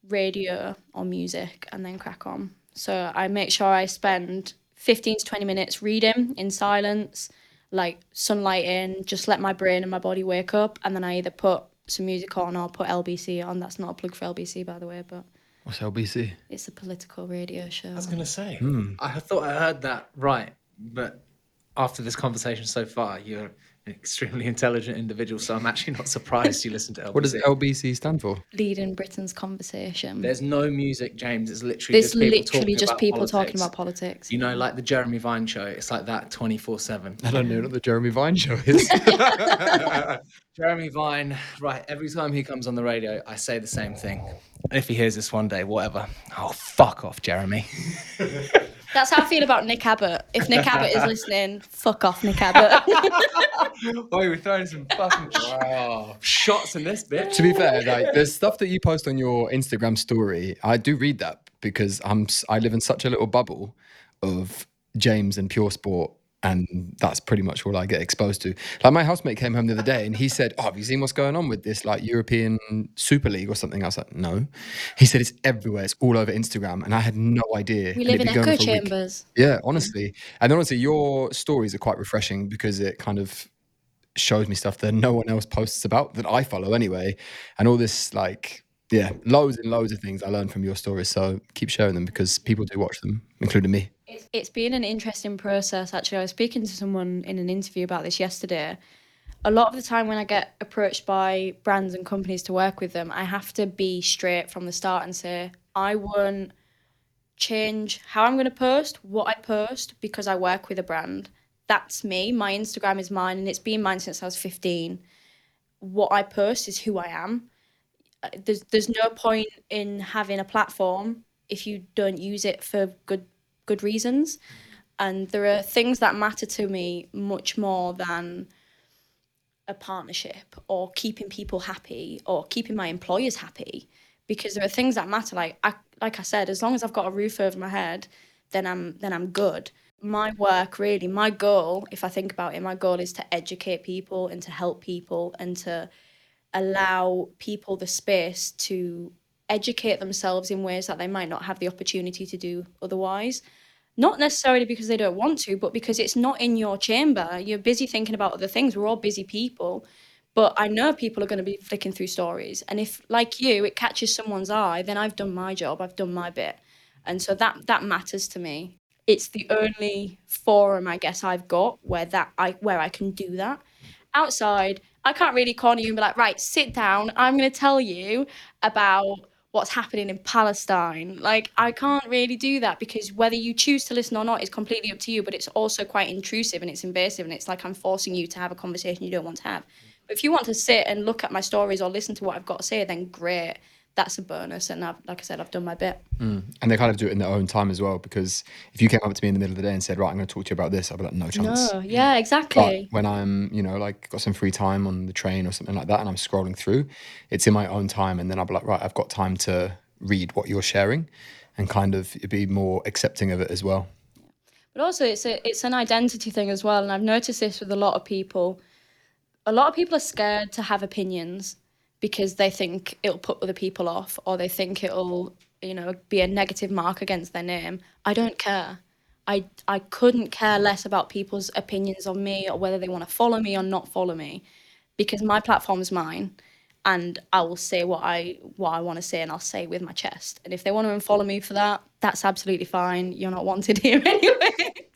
Speaker 4: radio or music, and then crack on. So I make sure I spend 15 to 20 minutes reading in silence, like sunlight in, just let my brain and my body wake up, and then I either put some music on or put LBC on. That's not a plug for LBC, by the way, but
Speaker 2: What's LBC?
Speaker 4: it's a political radio show.
Speaker 1: I was going to say,
Speaker 2: Hmm.
Speaker 1: I thought I heard that right, but after this conversation so far, you're an extremely intelligent individual, so I'm actually not surprised you listen to LBC.
Speaker 2: What does LBC stand for?
Speaker 4: Leading Britain's conversation.
Speaker 1: There's no music, James. It's literally
Speaker 4: There's
Speaker 1: just people
Speaker 4: literally
Speaker 1: talking
Speaker 4: just
Speaker 1: about
Speaker 4: people
Speaker 1: politics.
Speaker 4: talking about politics.
Speaker 1: You know, like the Jeremy Vine show. It's like that 24 7.
Speaker 2: I don't know what the Jeremy Vine show is. <laughs> <laughs>
Speaker 1: Jeremy Vine, right, every time he comes on the radio, I say the same thing. And if he hears this one day, whatever. Oh, fuck off, Jeremy. <laughs>
Speaker 4: That's how I feel about Nick Abbot. If Nick Abbot is listening, fuck off, Nick Abbot. <laughs>
Speaker 1: oh, we're throwing some fucking shots in this bitch.
Speaker 2: to be fair, like there's stuff that you post on your Instagram story. I do read that because I'm s- I live in such a little bubble of James and pure sport. And that's pretty much all I get exposed to. Like my housemate came home the other day and he said, "Oh, have you seen what's going on with this like European Super League or something?" I was like, "No." He said it's everywhere. It's all over Instagram, and I had no idea.
Speaker 4: we live in echo
Speaker 2: for a week.
Speaker 4: chambers.
Speaker 2: Yeah, honestly. And honestly, your stories are quite refreshing because it kind of shows me stuff that no one else posts about that I follow anyway. And all this, like, yeah, loads and loads of things I learned from your stories. So keep sharing them because people do watch them, including me.
Speaker 4: It's, it's been an interesting process, actually. I was speaking to someone in an interview about this yesterday. A lot of the time, when I get approached by brands and companies to work with them, I have to be straight from the start and say, I won't change how I'm going to post, what I post, because I work with a brand. That's me. My Instagram is mine, and it's been mine since I was 15. What I post is who I am. Uh, There's, there's no point in having a platform if you don't use it for good good reasons. And there are things that matter to me much more than a partnership or keeping people happy or keeping my employers happy because there are things that matter like I like I said as long as I've got a roof over my head then I'm then I'm good my work really my goal if I think about it my goal is to educate people and to help people and to allow people the space to educate themselves in ways that they might not have the opportunity to do otherwise not necessarily because they don't want to, but because it's not in your chamber. You're busy thinking about other things. We're all busy people. But I know people are going to be flicking through stories. And if, like you, it catches someone's eye, then I've done my job, I've done my bit. And so that that matters to me. It's the only forum I guess I've got where that I where I can do that. Outside, I can't really corner you and be like, right, sit down. I'm going to tell you about what's happening in Palestine. Like, I can't really do that because whether you choose to listen or not is completely up to you, but it's also quite intrusive and it's invasive and it's like I'm forcing you to have a conversation you don't want to have. But if you want to sit and look at my stories or listen to what I've got to say, then great. That's a bonus. And I've, like I said, I've done my bit. Mm.
Speaker 2: And they kind of do it in their own time as well. Because if you came up to me in the middle of the day and said, right, I'm going to talk to you about this, I'd be like, no chance.
Speaker 4: No, yeah,
Speaker 2: But
Speaker 4: exactly.
Speaker 2: when I'm, you know, like got some free time on the train or something like that, and I'm scrolling through, it's in my own time, and then I'll be like, right, I've got time to read what you're sharing, and kind of be more accepting of it as well.
Speaker 4: But also, it's a it's an identity thing as well, and I've noticed this with a lot of people. A lot of people are scared to have opinions because they think it'll put other people off, or they think it'll, you know, be a negative mark against their name. I don't care. I I couldn't care less about people's opinions on me or whether they want to follow me or not follow me, because my platform is mine, and I will say what I what I want to say, and I'll say with my chest. And if they want to unfollow me for that, that's absolutely fine. You're not wanted <laughs> here anyway.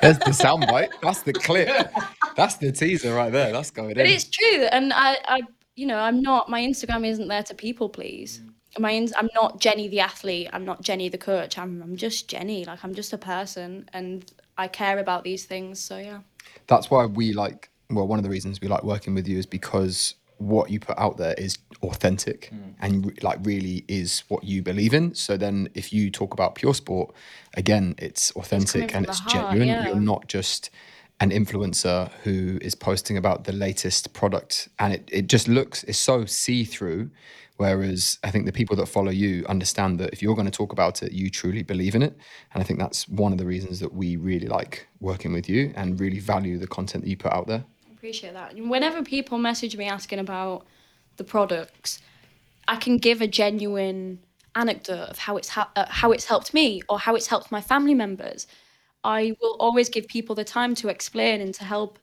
Speaker 2: There's the soundbite. That's the clip. That's the teaser right there. That's going in.
Speaker 4: But it's true, and I, I, you know, I'm not. My Instagram isn't there to people please. Mm. My, ins- I'm not Jenny the athlete. I'm not Jenny the coach. I'm, I'm just Jenny. Like I'm just a person, and I care about these things. So yeah.
Speaker 2: That's why we like. Well, one of the reasons we like working with you is because what you put out there is authentic mm. and re- like really is what you believe in. So then if you talk about pure sport, again, it's authentic
Speaker 4: from
Speaker 2: and it's
Speaker 4: heart,
Speaker 2: genuine.
Speaker 4: yeah.
Speaker 2: You're not just an influencer who is posting about the latest product and it, it just looks it's so see-through whereas i think the people that follow you understand that if you're going to talk about it you truly believe in it and i think that's one of the reasons that we really like working with you and really value the content that you put out there I
Speaker 4: appreciate that. Whenever people message me asking about the products, I can give a genuine anecdote of how it's ha- uh, how it's helped me or how it's helped my family members. I will always give people the time to explain and to help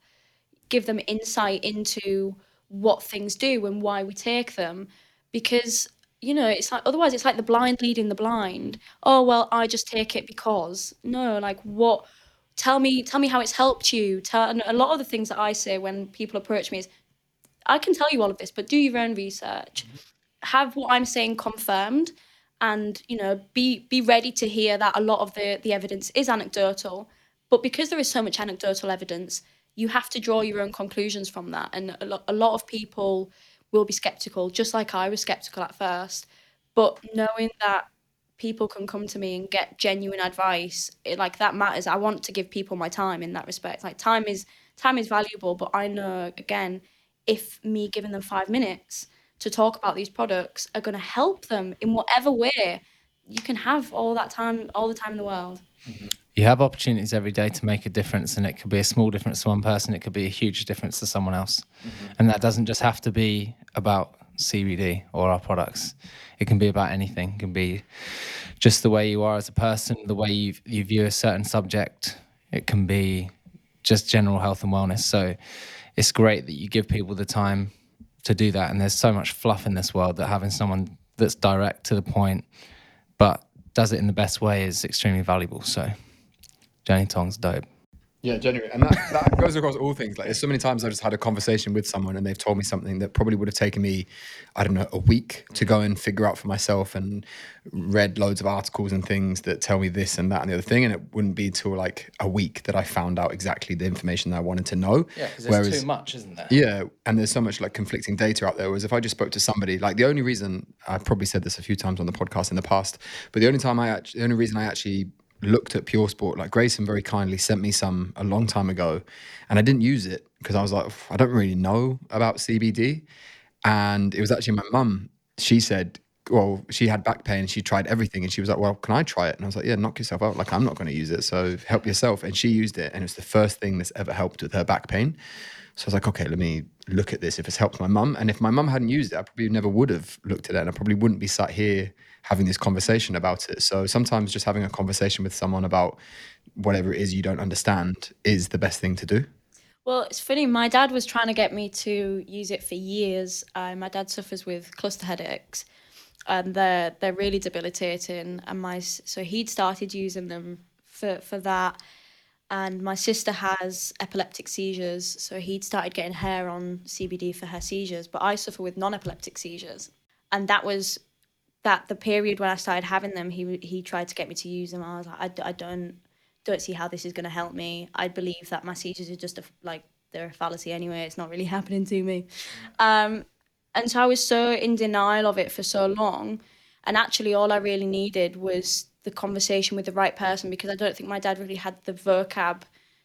Speaker 4: give them insight into what things do and why we take them because you know it's like otherwise it's like the blind leading the blind. Oh well i just take it because. No like what tell me tell me how it's helped you. Tell and a lot of the things that i say when people approach me is i can tell you all of this but do your own research. Mm-hmm. Have what i'm saying confirmed and you know be be ready to hear that a lot of the the evidence is anecdotal. But because there is so much anecdotal evidence you have to draw your own conclusions from that. And a, lo- a lot of people will be skeptical just like i was skeptical at first. But knowing that people can come to me and get genuine advice it, like that matters. I want to give people my time in that respect. Like time is time is valuable but i know again if me giving them five minutes to talk about these products are going to help them in whatever way you can have all that time all the time in the world mm-hmm.
Speaker 1: You have opportunities every day to make a difference, and it could be a small difference to one person. It could be a huge difference to someone else, mm-hmm. and that doesn't just have to be about CBD or our products. It can be about anything. It can be just the way you are as a person, the way you you view a certain subject. It can be just general health and wellness. So it's great that you give people the time to do that. And there's so much fluff in this world that having someone that's direct to the point, but does it in the best way is extremely valuable. So Jenny Tong's dope.
Speaker 2: Yeah, genuinely. And that, that <laughs> goes across all things. Like, there's so many times I've just had a conversation with someone and they've told me something that probably would have taken me, I don't know, a week to go and figure out for myself and read loads of articles and things that tell me this and that and the other thing. And it wouldn't be till like a week that I found out exactly the information that I wanted to know.
Speaker 1: Yeah, because there's too much, isn't there?
Speaker 2: Yeah, and there's so much like conflicting data out there. Whereas if I just spoke to somebody, like the only reason I've probably said this a few times on the podcast in the past, but the only time I actually, the only reason I actually looked at Pure Sport, like Grayson very kindly sent me some a long time ago, and I didn't use it because I was like, I don't really know about CBD, and it was actually my mum. She said. Well, she had back pain. She tried everything, and she was like, "Well, can I try it?" And I was like, "Yeah, knock yourself out. Like, I'm not going to use it. So help yourself." And she used it, and it was the first thing that's ever helped with her back pain. So I was like, okay, let me look at this if it's helped my mum. And if my mum hadn't used it, I probably never would have looked at it and I probably wouldn't be sat here having this conversation about it. So sometimes just having a conversation with someone about whatever it is you don't understand is the best thing to do.
Speaker 4: Well, it's funny. My dad was trying to get me to use it for years. Uh, my dad suffers with cluster headaches, and they're they're really debilitating. And my so he'd started using them for for that. And my sister has epileptic seizures, so he'd started getting her on CBD for her seizures. But I suffer with non-epileptic seizures, and that was that the period when I started having them. He he tried to get me to use them. I was like, I, I don't don't see how this is going to help me. I believe that my seizures are just a, like they're a fallacy anyway. It's not really <laughs> happening to me. Um, and so I was so in denial of it for so long. And actually, all I really needed was the conversation with the right person because I don't think my dad really had the vocab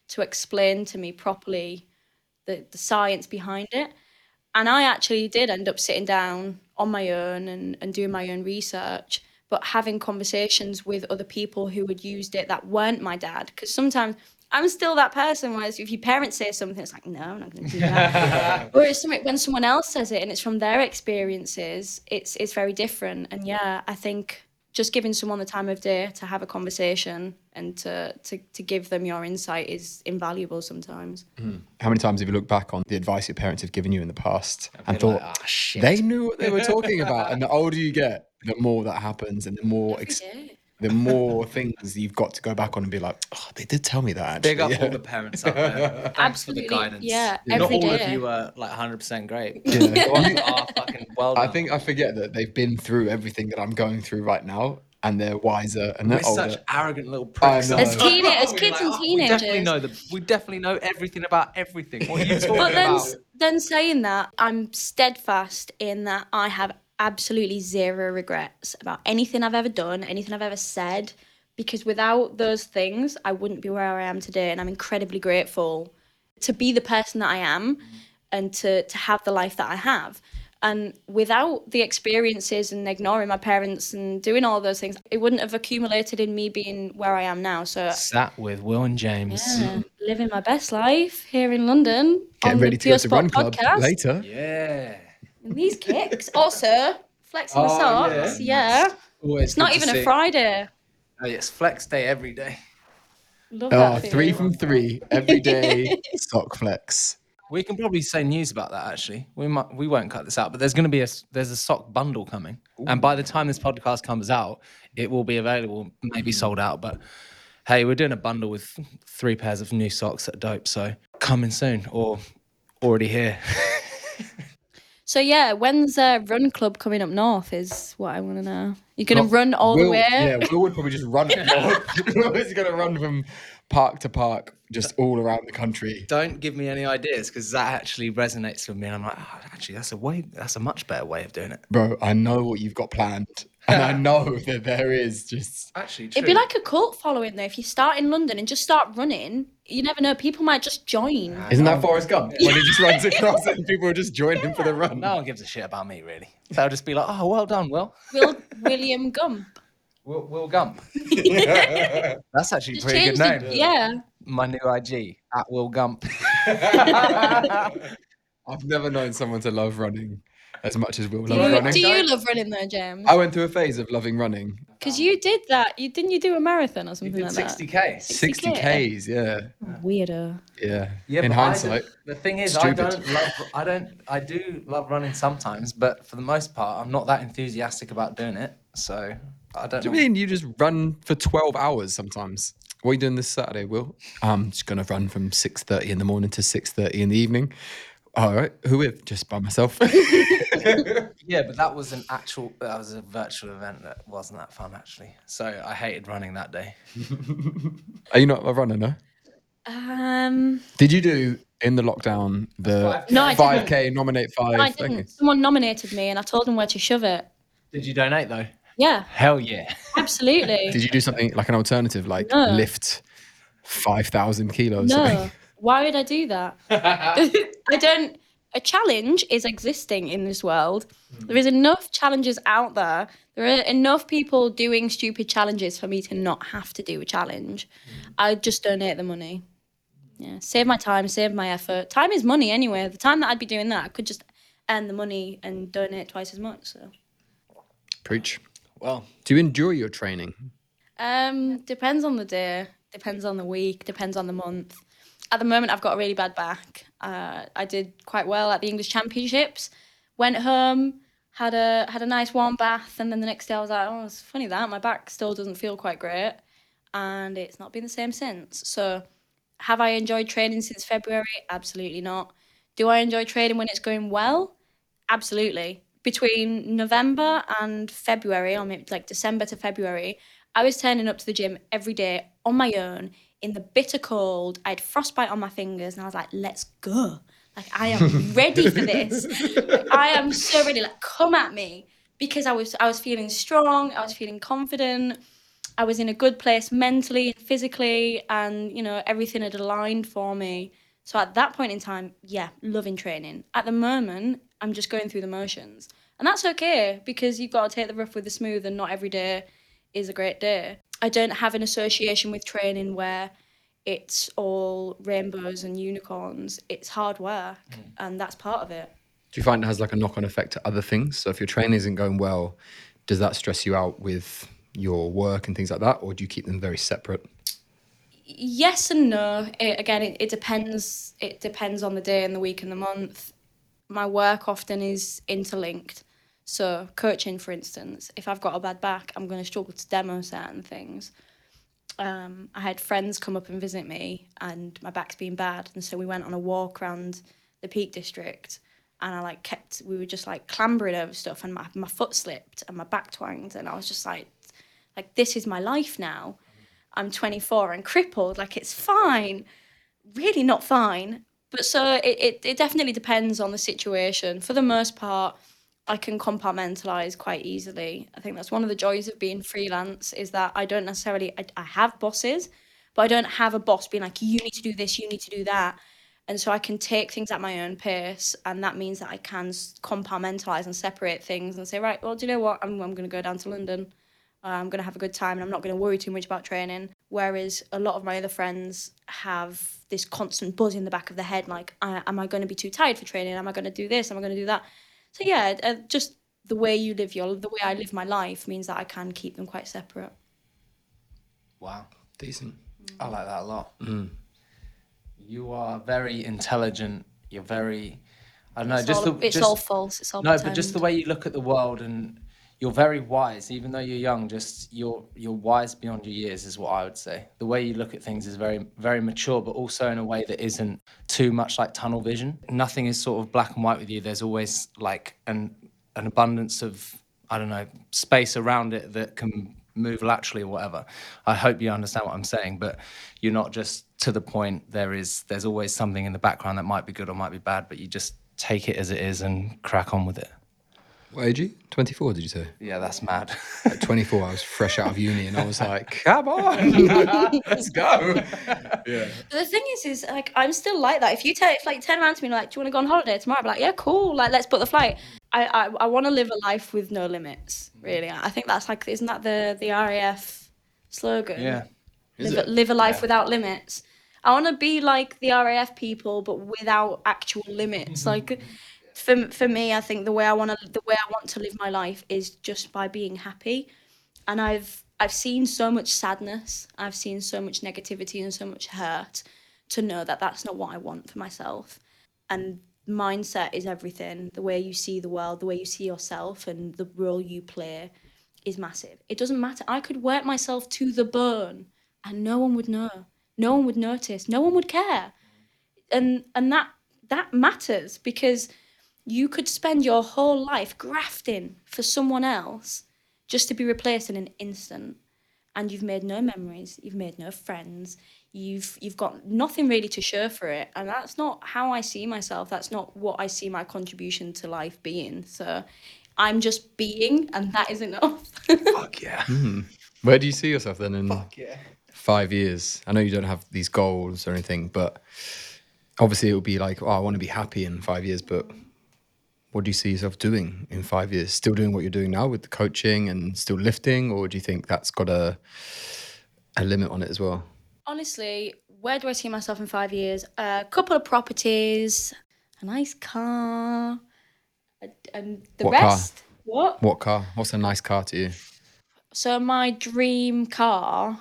Speaker 4: to explain to me properly the, the science behind it. And I actually did end up sitting down on my own and, and doing my own research, but having conversations with other people who had used it that weren't my dad. Because sometimes I'm still that person, whereas if your parents say something, it's like, no, I'm not going to do that. <laughs> Whereas something, when someone else says it and it's from their experiences, it's, it's very different. And yeah, I think just giving someone the time of day to have a conversation and to, to, to give them your insight is invaluable sometimes.
Speaker 2: How many times have you looked back on the advice your parents have given you in the past and thought,
Speaker 1: like, "Ah, shit."
Speaker 2: they knew what they were talking about? And the <laughs> older you get, the more that happens and the more ex-
Speaker 4: day.
Speaker 2: The more things you've got to go back on and be like, oh, they did tell me that actually.
Speaker 1: Big up
Speaker 2: Yeah.
Speaker 1: all the parents out there. <laughs> Thanks for the
Speaker 4: Absolutely,
Speaker 1: guidance.
Speaker 4: yeah,
Speaker 1: Not
Speaker 4: every
Speaker 1: all
Speaker 4: day.
Speaker 1: of you are like 100% great.
Speaker 2: Yeah.
Speaker 1: The are fucking well
Speaker 2: I think I forget that they've been through everything that I'm going through right now, and they're wiser and they're
Speaker 1: We're
Speaker 2: older.
Speaker 1: such arrogant little pricks.
Speaker 4: As, teen- as kids
Speaker 1: like,
Speaker 4: and
Speaker 1: "Oh, We definitely
Speaker 4: teenagers.
Speaker 1: know the. We definitely know everything about everything. What are you talking
Speaker 4: But then,
Speaker 1: about?
Speaker 4: then saying that, I'm steadfast in that I have absolutely zero regrets about anything I've ever done, anything I've ever said, because without those things, I wouldn't be where I am today. And I'm incredibly grateful to be the person that I am and to, to have the life that I have. And without the experiences and ignoring my parents and doing all those things, it wouldn't have accumulated in me being where I am now. So
Speaker 1: Sat with Will and James.
Speaker 4: yeah, living my best life here in London.
Speaker 2: Getting
Speaker 4: on
Speaker 2: ready
Speaker 4: the
Speaker 2: to go to
Speaker 4: Sport
Speaker 2: Run Club
Speaker 4: podcast.
Speaker 2: later.
Speaker 1: Yeah.
Speaker 4: And these kicks, also flexing the
Speaker 2: Oh,
Speaker 4: socks. Yeah,
Speaker 1: Always
Speaker 4: it's not even a. Friday.
Speaker 1: Oh, it's flex day every day.
Speaker 4: Love
Speaker 2: Oh,
Speaker 4: that.
Speaker 2: three from three every day <laughs> sock flex.
Speaker 1: We can probably say news about that. Actually, we might we won't cut this out, but there's going to be a there's a sock bundle coming, and by the time this podcast comes out, it will be available, maybe sold out. But hey, we're doing a bundle with three pairs of new socks at Dope, so coming soon or already here. <laughs>
Speaker 4: So yeah, when's uh, Run Club coming up north? Is what I want to know. You're gonna
Speaker 2: Well,
Speaker 4: run all
Speaker 2: Will-
Speaker 4: the way.
Speaker 2: Yeah, Will would probably just run. Will is going to run from park to park, just all around the country.
Speaker 1: Don't give me any ideas because that actually resonates with me, and I'm like, oh, actually, that's a way, that's a much better way of doing it.
Speaker 2: Bro, I know what you've got planned. And I know that there is just.
Speaker 1: Actually, True.
Speaker 4: It'd be like a cult following though. If you start in London and just start running, you never know. People might just join.
Speaker 2: Isn't that Forrest Gump? When he just runs across it and people will just join him for the run.
Speaker 1: no one gives a shit about me, really. They'll just be like, oh, well done, Will.
Speaker 4: Will William Gump.
Speaker 1: Will, Will Gump. <laughs> That's actually a
Speaker 4: Just
Speaker 1: pretty
Speaker 4: change
Speaker 1: good
Speaker 4: the,
Speaker 1: name.
Speaker 4: yeah.
Speaker 1: My new IG at Will Gump. <laughs>
Speaker 2: I've never known someone to love running as much as Will
Speaker 4: Do
Speaker 2: loves
Speaker 4: you,
Speaker 2: running.
Speaker 4: do you love running though, James?
Speaker 2: I went through a phase of loving running.
Speaker 4: Because you did that. You didn't you do a marathon or something like that?
Speaker 1: 60k.
Speaker 2: 60
Speaker 4: 60K?
Speaker 2: Ks, yeah.
Speaker 4: Weirdo.
Speaker 2: Yeah.
Speaker 1: Yeah,
Speaker 2: In
Speaker 1: but
Speaker 2: hindsight.
Speaker 1: don't- the thing is, I don't love. I don't. I do love running sometimes, but for the most part, I'm not that enthusiastic about doing it. So I don't.
Speaker 2: Do you
Speaker 1: know.
Speaker 2: mean you just run for 12 hours sometimes? What are you doing this Saturday, Will? I'm just going to run from 6.30 in the morning to 6.30 in the evening. All right. Who with? Just by myself. <laughs>
Speaker 1: Yeah, but that was an actual. That was a virtual event that wasn't that fun actually. So I hated running that day. <laughs>
Speaker 2: are you not a runner, no?
Speaker 4: Um,
Speaker 2: Did you do in the lockdown the
Speaker 4: No, I
Speaker 2: 5K nominate five?
Speaker 4: no, I didn't. Someone nominated me, and I told them where to shove it.
Speaker 1: Did you donate though?
Speaker 4: Yeah,
Speaker 1: Hell yeah.
Speaker 4: absolutely.
Speaker 2: Did you do something like an alternative, like
Speaker 4: No.
Speaker 2: lift 5,000 kilos?
Speaker 4: no, <laughs> why would I do that? <laughs> I don't. A challenge is existing in this world. There is enough challenges out there. There are enough people doing stupid challenges for me to not have to do a challenge. I just donate the money. Yeah, save my time, save my effort. Time is money anyway. The time that I'd be doing that, I could just earn the money and donate twice as much. So,
Speaker 2: Preach.
Speaker 1: Well,
Speaker 2: Do you enjoy your training?
Speaker 4: um, depends on the day, depends on the week, depends on the month. At the moment, I've got a really bad back. Uh, I did quite well at the English Championships. Went home, had a had a nice warm bath, and then the next day I was like, oh, it's funny that my back still doesn't feel quite great, and it's not been the same since. So, have I enjoyed training since February? Absolutely not. Do I enjoy training when it's going well? Absolutely. Between November and February, or maybe like December to February, I was turning up to the gym every day on my own in the bitter cold. I had frostbite on my fingers, and I was like, let's go. Like, I am ready for this. Like, <laughs> I am so ready. Like, come at me. Because I was I was feeling strong, I was feeling confident, I was in a good place mentally and physically, and you know, everything had aligned for me. So at that point in time, yeah, loving training. At the moment, I'm just going through the motions. And that's okay because you've got to take the rough with the smooth, and not every day is a great day. I don't have an association with training where it's all rainbows and unicorns. It's hard work, mm. and that's part of it.
Speaker 2: Do you find it has like a knock on effect to other things? So if your training isn't going well, does that stress you out with your work and things like that? Or do you keep them very separate?
Speaker 4: yes and no. It, again, it, it depends. It depends on the day and the week and the month. My work often is interlinked. So coaching, for instance, if I've got a bad back, I'm going to struggle to demo certain things. Um, I had friends come up and visit me, and my back's been bad, and so we went on a walk around the Peak District, and I like kept. We were just like clambering over stuff, and my my foot slipped and my back twanged, and I was just like, like this is my life now. I'm 24 and crippled, like it's fine. Really not fine. but so it, it, it definitely depends on the situation. For the most part, I can compartmentalize quite easily. I think that's one of the joys of being freelance is that I don't necessarily I, I have bosses, but I don't have a boss being like you need to do this, you need to do that. And so I can take things at my own pace, and that means that I can compartmentalize and separate things and say, right, well, do you know what? I'm, I'm going to go down to London. Uh, I'm going to have a good time, and I'm not going to worry too much about training. Whereas a lot of my other friends have this constant buzz in the back of the head, like, am I going to be too tired for training? Am I going to do this? Am I going to do that? So yeah, uh, just the way you live your, the way I live my life means that I can keep them quite separate.
Speaker 1: Wow.
Speaker 2: Decent.
Speaker 1: I like that a lot. You are very intelligent. You're very, I don't know,
Speaker 4: It's,
Speaker 1: just
Speaker 4: all,
Speaker 1: the,
Speaker 4: it's
Speaker 1: just,
Speaker 4: all false. It's all
Speaker 1: no, but just the way you look at the world and you're very wise, even though you're young. Just you're you're wise beyond your years, is what I would say. The way you look at things is very very mature, but also in a way that isn't too much like tunnel vision. Nothing is sort of black and white with you. There's always like an an abundance of I don't know space around it that can move laterally or whatever. I hope you understand what I'm saying, but you're not just to the point. There is there's always something in the background that might be good or might be bad, but you just take it as it is and crack on with it.
Speaker 2: What age are you? 24, did you say?
Speaker 1: Yeah, that's mad.
Speaker 2: At 24, I was fresh out of uni and I was like, come on, <laughs> let's go. Yeah.
Speaker 4: The thing is, is like I'm still like that. If you take, if like turn around to me and like, do you want to go on holiday tomorrow? I'd be like, yeah, cool. Like, let's book the flight. I I, I want to live a life with no limits. Really, mm. I think that's like, isn't that the the RAF slogan?
Speaker 1: yeah.
Speaker 2: Is
Speaker 4: live,
Speaker 2: it?
Speaker 4: live a life without limits. I want to be like the RAF people, but without actual limits. Mm-hmm. Like, for for me, I think the way I want to the way I want to live my life is just by being happy, and I've I've seen so much sadness, I've seen so much negativity and so much hurt, to know that that's not what I want for myself, and mindset is everything. The way you see the world, the way you see yourself, and the role you play is massive. It doesn't matter. I could work myself to the bone and no one would know. No one would notice. No one would care. And and that that matters because you could spend your whole life grafting for someone else just to be replaced in an instant. And you've made no memories, you've made no friends, you've you've got nothing really to show for it. And that's not how I see myself. That's not what I see my contribution to life being. So I'm just being and that is enough. <laughs>
Speaker 1: Fuck yeah. Hmm.
Speaker 2: Where do you see yourself then in
Speaker 1: yeah.
Speaker 2: five years? I know you don't have these goals or anything, but obviously it would be like, oh, I want to be happy in five years, but what do you see yourself doing in five years? Still doing what you're doing now with the coaching and still lifting, or do you think that's got a a limit on it as well?
Speaker 4: honestly, where do I see myself in five years? A couple of properties, a nice car, and the
Speaker 2: What car?
Speaker 4: rest. What?
Speaker 2: What car? What's a nice car to you?
Speaker 4: So my dream car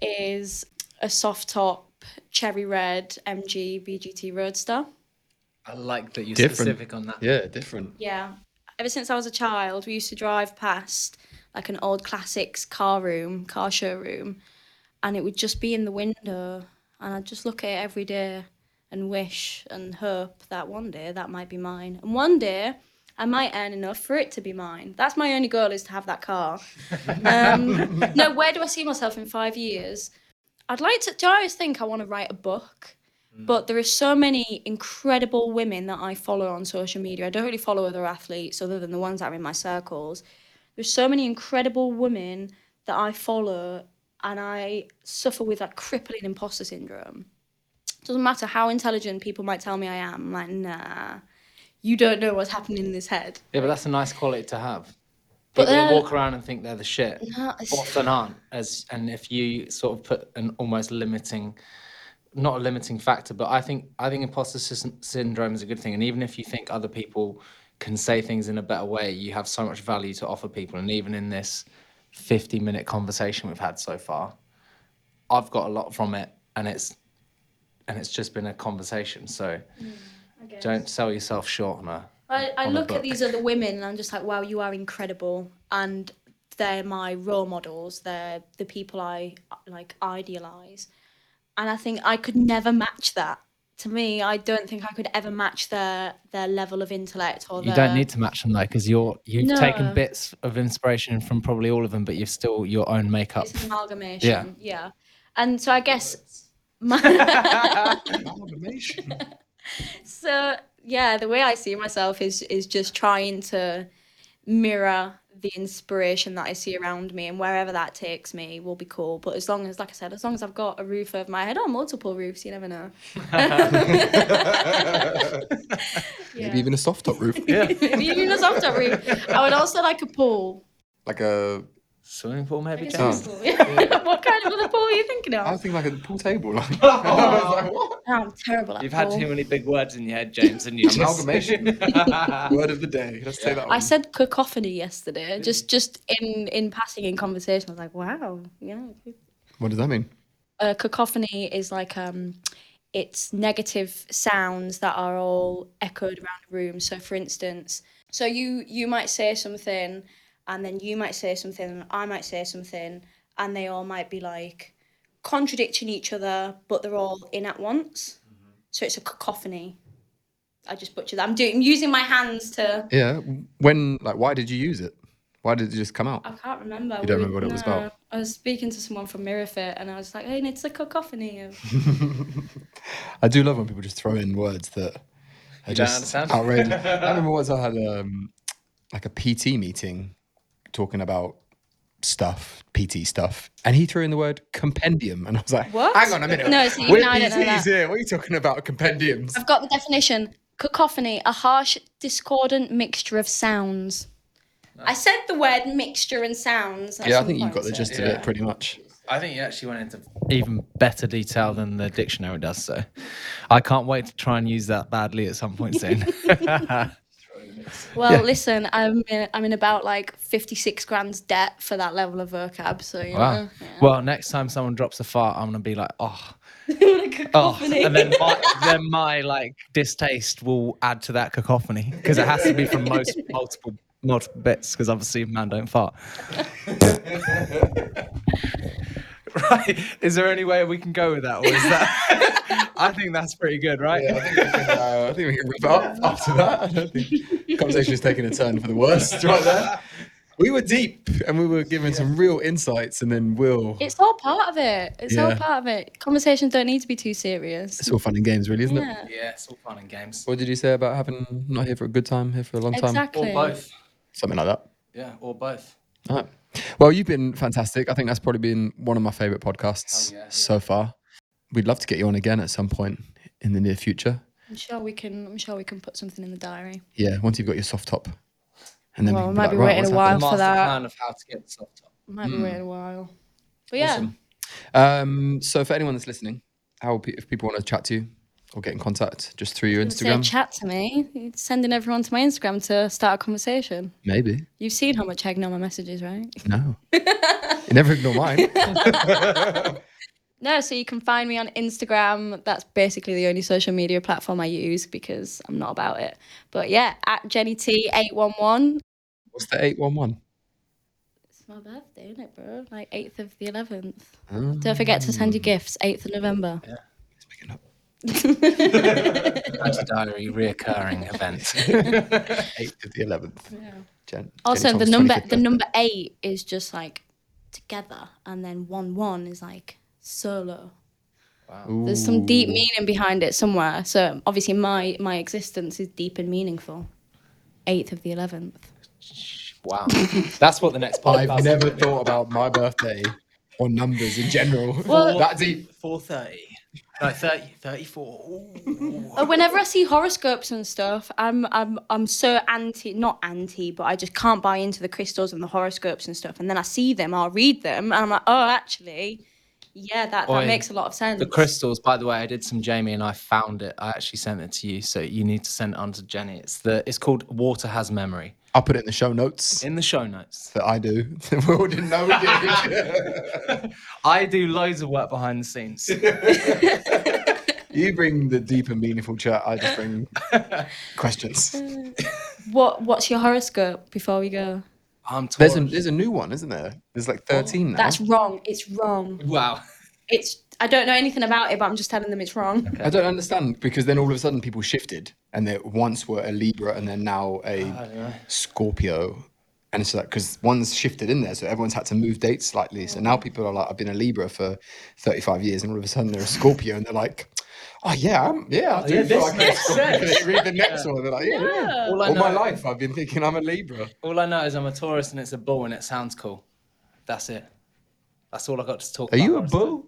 Speaker 4: is a soft top cherry red MGB GT Roadster.
Speaker 1: I like that you're
Speaker 2: Different.
Speaker 1: specific on that.
Speaker 2: Yeah, different.
Speaker 4: Yeah. Ever since I was a child, we used to drive past like an old classics car room, car showroom, and it would just be in the window. And I'd just look at it every day and wish and hope that one day that might be mine. And one day I might earn enough for it to be mine. That's my only goal is to have that car. <laughs> Um, no, where do I see myself in five years? I'd like to, do I always think I want to write a book? Mm. But there are so many incredible women that I follow on social media. I don't really follow other athletes other than the ones that are in my circles. There's so many incredible women that I follow, and I suffer with that crippling imposter syndrome. It Doesn't matter how intelligent people might tell me I am. I'm like, nah, you don't know what's happening in this head.
Speaker 1: Yeah, but that's a nice quality to have.
Speaker 4: But
Speaker 1: People that walk around and think they're the shit
Speaker 4: No,
Speaker 1: often aren't. As and if you sort of put an almost limiting, not a limiting factor, but I think I think imposter sys- syndrome is a good thing. And even if you think other people can say things in a better way, you have so much value to offer people. And even in this fifty-minute conversation we've had so far, I've got a lot from it, and it's and it's just been a conversation. So mm, don't sell yourself short on a.
Speaker 4: I, I
Speaker 1: on
Speaker 4: look at these other women and I'm just like, wow, you are incredible. And they're my role models. They're the people I like idealize. And I think I could never match that. To me, I don't think I could ever match their their level of intellect or
Speaker 1: You
Speaker 4: their,
Speaker 1: don't need to match them though, because you're you've taken bits of inspiration from probably all of them, but you've still your own makeup.
Speaker 4: It's an amalgamation.
Speaker 1: Yeah.
Speaker 4: Yeah. And so I guess My- <laughs>
Speaker 2: Amalgamation. <laughs>
Speaker 4: so yeah, the way I see myself is is just trying to mirror the inspiration that I see around me, and wherever that takes me will be cool. But as long as, like I said, as long as I've got a roof over my head or multiple roofs, you never know. <laughs> <laughs>
Speaker 2: Maybe even a soft top roof. Yeah. <laughs>
Speaker 4: Maybe even a soft top roof. I would also like a pool.
Speaker 2: Like a.
Speaker 1: Swimming pool, maybe.
Speaker 4: Like a
Speaker 1: James?
Speaker 4: swimming pool. <laughs> what kind of other pool are you thinking of?
Speaker 2: I was
Speaker 4: of?
Speaker 2: thinking like a pool table. Like, <laughs> I was like, what?
Speaker 4: Oh, I'm terrible at
Speaker 1: You've had
Speaker 4: pool.
Speaker 1: too many big words in your head, James, and you just
Speaker 2: Amalgamation. <laughs> Word of the day. Let's say that one.
Speaker 4: I said cacophony yesterday, just just in in passing in conversation. I was like, wow, yeah.
Speaker 2: What does that mean?
Speaker 4: a cacophony is like um it's negative sounds that are all echoed around a room so for instance so you you might say something and then you might say something and i might say something and they all might be like contradicting each other but they're all in at once so it's a cacophony i just butchered that i'm doing I'm using my hands to
Speaker 2: Yeah. When, like, why did you use it? Why did it just come out?
Speaker 4: I can't remember.
Speaker 2: You don't
Speaker 4: We-
Speaker 2: remember what it was about?
Speaker 4: I was speaking to someone from Mirrorfit, and I was like, "Hey, it's a cacophony <laughs>
Speaker 2: I do love when people just throw in words that are
Speaker 1: don't
Speaker 2: just
Speaker 1: understand?
Speaker 2: outrageous. <laughs> I remember once I had um, like a PT meeting talking about stuff, PT stuff, and he threw in the word compendium, and I was like,
Speaker 4: What?
Speaker 2: "Hang on a minute,
Speaker 4: No, see,
Speaker 2: we're
Speaker 4: no, I don't know
Speaker 2: PTs
Speaker 4: that.
Speaker 2: here. What are you talking about? Compendiums?
Speaker 4: I've got the definition. Cacophony, a harsh, discordant mixture of sounds. I said the word mixture and sounds. at
Speaker 2: Yeah, I
Speaker 4: some
Speaker 2: think you
Speaker 4: point,
Speaker 2: got the
Speaker 4: so-
Speaker 2: gist of
Speaker 1: Yeah.
Speaker 2: it pretty much.
Speaker 1: I think you actually went into even better detail than the dictionary does. So I can't wait to try and use that badly at some point soon. <laughs> <laughs>
Speaker 4: Well, listen, I'm in, I'm in about like 56 grand's debt for that level of vocab. So, you
Speaker 1: wow.
Speaker 4: know. yeah.
Speaker 1: Well, next time someone drops a fart, I'm gonna be like, oh, <laughs> oh, and then my, then my like distaste will add to that cacophony because it has to be from most <laughs> multiple multiple bits because obviously man don't fart. <laughs> <laughs> right? Is there any way we can go with that, or is that? <laughs> I think that's pretty good, right?
Speaker 2: Yeah, I think we can, uh, I think we can wrap up after that. I don't think the <laughs> conversation is taking a turn for the worst right there. We were deep and we were giving some real insights, and then Will.
Speaker 4: It's all part of it. It's all part of it. Conversations don't need to be too serious.
Speaker 2: It's all fun and games, really, isn't it?
Speaker 4: Yeah,
Speaker 1: Yeah, it's all fun and games.
Speaker 2: What did you say about having not here for a good time, here for a long time?
Speaker 4: exactly.
Speaker 1: Or both.
Speaker 2: Something like that.
Speaker 1: Yeah, or both.
Speaker 2: All right. Well, you've been fantastic. I think that's probably been one of my favorite podcasts
Speaker 1: yeah.
Speaker 2: so far. We'd love to get you on again at some point in the near future.
Speaker 4: I'm sure we can. I'm sure we can put something in the diary.
Speaker 2: Yeah, once you've got your soft top. And then
Speaker 4: Well,
Speaker 2: we
Speaker 4: we might
Speaker 2: be
Speaker 4: be
Speaker 2: like, right,
Speaker 4: waiting
Speaker 2: what's
Speaker 4: a while
Speaker 2: happening?
Speaker 4: for
Speaker 1: Master
Speaker 4: that.
Speaker 1: plan of how to get the soft top.
Speaker 4: Might be waiting a while. But yeah,
Speaker 1: Awesome.
Speaker 2: Um, so for anyone that's listening, how pe- if people want to chat to you or get in contact, just through your Instagram,
Speaker 4: chat to me. It's sending everyone to my Instagram to start a conversation.
Speaker 2: maybe.
Speaker 4: You've seen how much I ignore my messages, right?
Speaker 2: No, <laughs> you never ignore mine. <laughs>
Speaker 4: No, so you can find me on Instagram. That's basically the only social media platform I use because I'm not about it. But yeah, at Jenny T eight one one.
Speaker 2: What's the eight one one?
Speaker 4: It's my birthday, isn't it, bro? Like eighth of the eleventh. Ah. Don't forget to send your gifts. Eighth of November.
Speaker 1: Anti-diary reoccurring event. <laughs>
Speaker 2: Eighth of the eleventh. Jen.
Speaker 4: Also,
Speaker 2: Jenny
Speaker 4: the number the number eight is just like together, and then one one is like solo. Wow. There's some deep meaning behind it somewhere. So obviously, my my existence is deep and meaningful. Eighth of the eleventh.
Speaker 1: wow. That's what the next <laughs> podcast
Speaker 2: I've never thought about my birthday or numbers in general.
Speaker 4: Well-
Speaker 2: that deep.
Speaker 1: 4.30. No, 30, 34. Ooh.
Speaker 4: Uh, Whenever I see horoscopes and stuff, I'm I'm I'm so anti, not anti, but I just can't buy into the crystals and the horoscopes and stuff. And then I see them, I'll read them, and I'm like, oh, actually, yeah, that,
Speaker 1: Oi,
Speaker 4: that makes a lot of sense.
Speaker 1: The crystals, by the way, I did some Jamie and I found it. I actually sent it to you, so you need to send it on to Jenny. It's the it's called Water Has Memory.
Speaker 2: I'll put it in the show notes
Speaker 1: In the show notes.
Speaker 2: that I do. <laughs> we all didn't know we did. <laughs>
Speaker 1: I do loads of work behind the scenes. <laughs>
Speaker 2: you bring the deep and meaningful chat. I just bring questions.
Speaker 4: What What's your horoscope before we go?
Speaker 1: I'm
Speaker 2: There's a
Speaker 1: Taurus.
Speaker 2: there's a new one, isn't there? There's like 13 now.
Speaker 4: That's wrong. It's wrong.
Speaker 1: Wow.
Speaker 4: It's I don't know anything about it, but I'm just telling them it's wrong.
Speaker 2: I don't understand because then all of a sudden people shifted and they once were a Libra and they're now a ah, Scorpio. And it's like because one's shifted in there, so everyone's had to move dates slightly. So now people are like, I've been a Libra for 35 years, and all of a sudden they're a Scorpio, and they're like, Oh yeah, I'm, yeah, I oh, do
Speaker 1: Yeah,
Speaker 2: feel
Speaker 1: this
Speaker 2: like I'm a Scorpio." They read the next one, they're like, Yeah, yeah.
Speaker 1: All I
Speaker 2: All my life I've been thinking I'm a Libra.
Speaker 1: All I know is I'm a Taurus and it's a bull and it sounds cool. That's it. That's all I got to talk
Speaker 2: Are
Speaker 1: about.
Speaker 2: you a
Speaker 1: honestly.
Speaker 2: bull?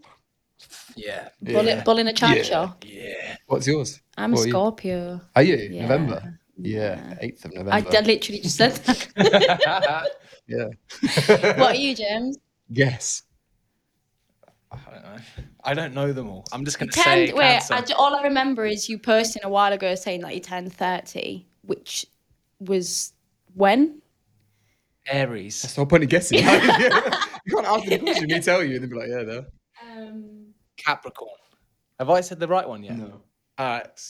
Speaker 1: Yeah.
Speaker 4: Bull,
Speaker 2: Yeah.
Speaker 4: bull in a chart
Speaker 2: Yeah.
Speaker 4: show.
Speaker 1: Yeah.
Speaker 2: What's yours?
Speaker 4: I'm a
Speaker 2: What are you?
Speaker 4: Scorpio.
Speaker 2: Are you
Speaker 4: Yeah.
Speaker 2: November? Yeah, eighth of November.
Speaker 4: I, I literally just said that. <laughs>
Speaker 2: yeah. <laughs>
Speaker 4: what are you, James?
Speaker 2: Yes.
Speaker 1: I don't know. I don't know them all. I'm just going to
Speaker 4: Ten.
Speaker 1: say
Speaker 4: Wait, I, ju- all I remember is you posting a while ago saying that you're ten thirty, which was when?
Speaker 1: Aries.
Speaker 2: That's the whole point of guessing. <laughs> you can't ask me the question, me tell you, and they'll be like, yeah, there.
Speaker 4: Um,
Speaker 1: Capricorn. Have I said the right one yet?
Speaker 2: No.
Speaker 1: All right.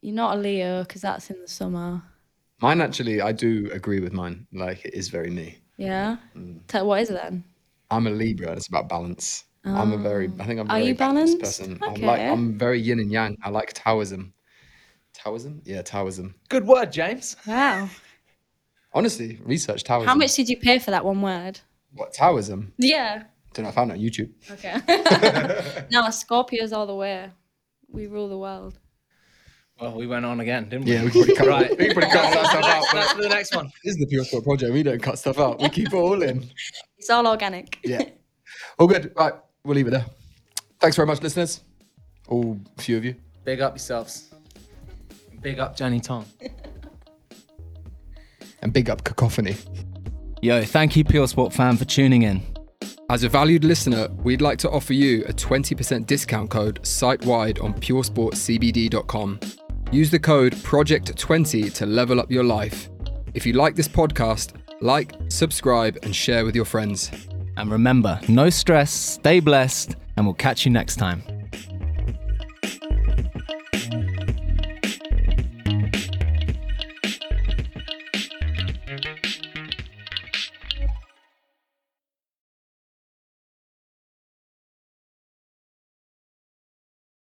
Speaker 4: you're not a Leo because that's in the summer.
Speaker 2: Mine actually, I do agree with mine. Like, it is very me.
Speaker 4: Yeah.
Speaker 2: Mm.
Speaker 4: Tell what is it then?
Speaker 2: I'm a Libra. It's about balance. I'm a very, I think I'm a
Speaker 4: Are
Speaker 2: very
Speaker 4: you
Speaker 2: balanced,
Speaker 4: balanced?
Speaker 2: person. I'm like,
Speaker 4: Okay.
Speaker 2: I'm very yin and yang. I like Taoism. Taoism? Yeah, Taoism.
Speaker 1: Good word, James.
Speaker 4: Wow.
Speaker 2: Honestly, research Taoism.
Speaker 4: How much did you pay for that one word?
Speaker 2: What Taoism?
Speaker 4: Yeah.
Speaker 2: Don't. I found it on YouTube.
Speaker 4: Okay. <laughs> no, Scorpios all the way. We rule the world.
Speaker 1: Well, we went on again, didn't we?
Speaker 2: Yeah, we can probably cut,
Speaker 1: Right.
Speaker 2: we can probably cut that stuff out.
Speaker 1: That's
Speaker 2: But
Speaker 1: for the next one.
Speaker 2: this is the Pure Sport Project. We don't cut stuff out. We keep it all in.
Speaker 4: It's all organic. <laughs>
Speaker 2: Yeah. All good. Right. We'll leave it there. Thanks very much, listeners. All few of you.
Speaker 1: Big up yourselves. Big up Jenny Tong.
Speaker 2: And big up Cacophony.
Speaker 1: Yo, thank you, Pure Sport fan, for tuning in.
Speaker 2: As a valued listener, we'd like to offer you a 20% discount code site wide on puresportcbd.com. Use the code PROJECT20 to level up your life. If you like this podcast, like, subscribe, and share with your friends.
Speaker 1: And remember, no stress, stay blessed, and we'll catch you next time.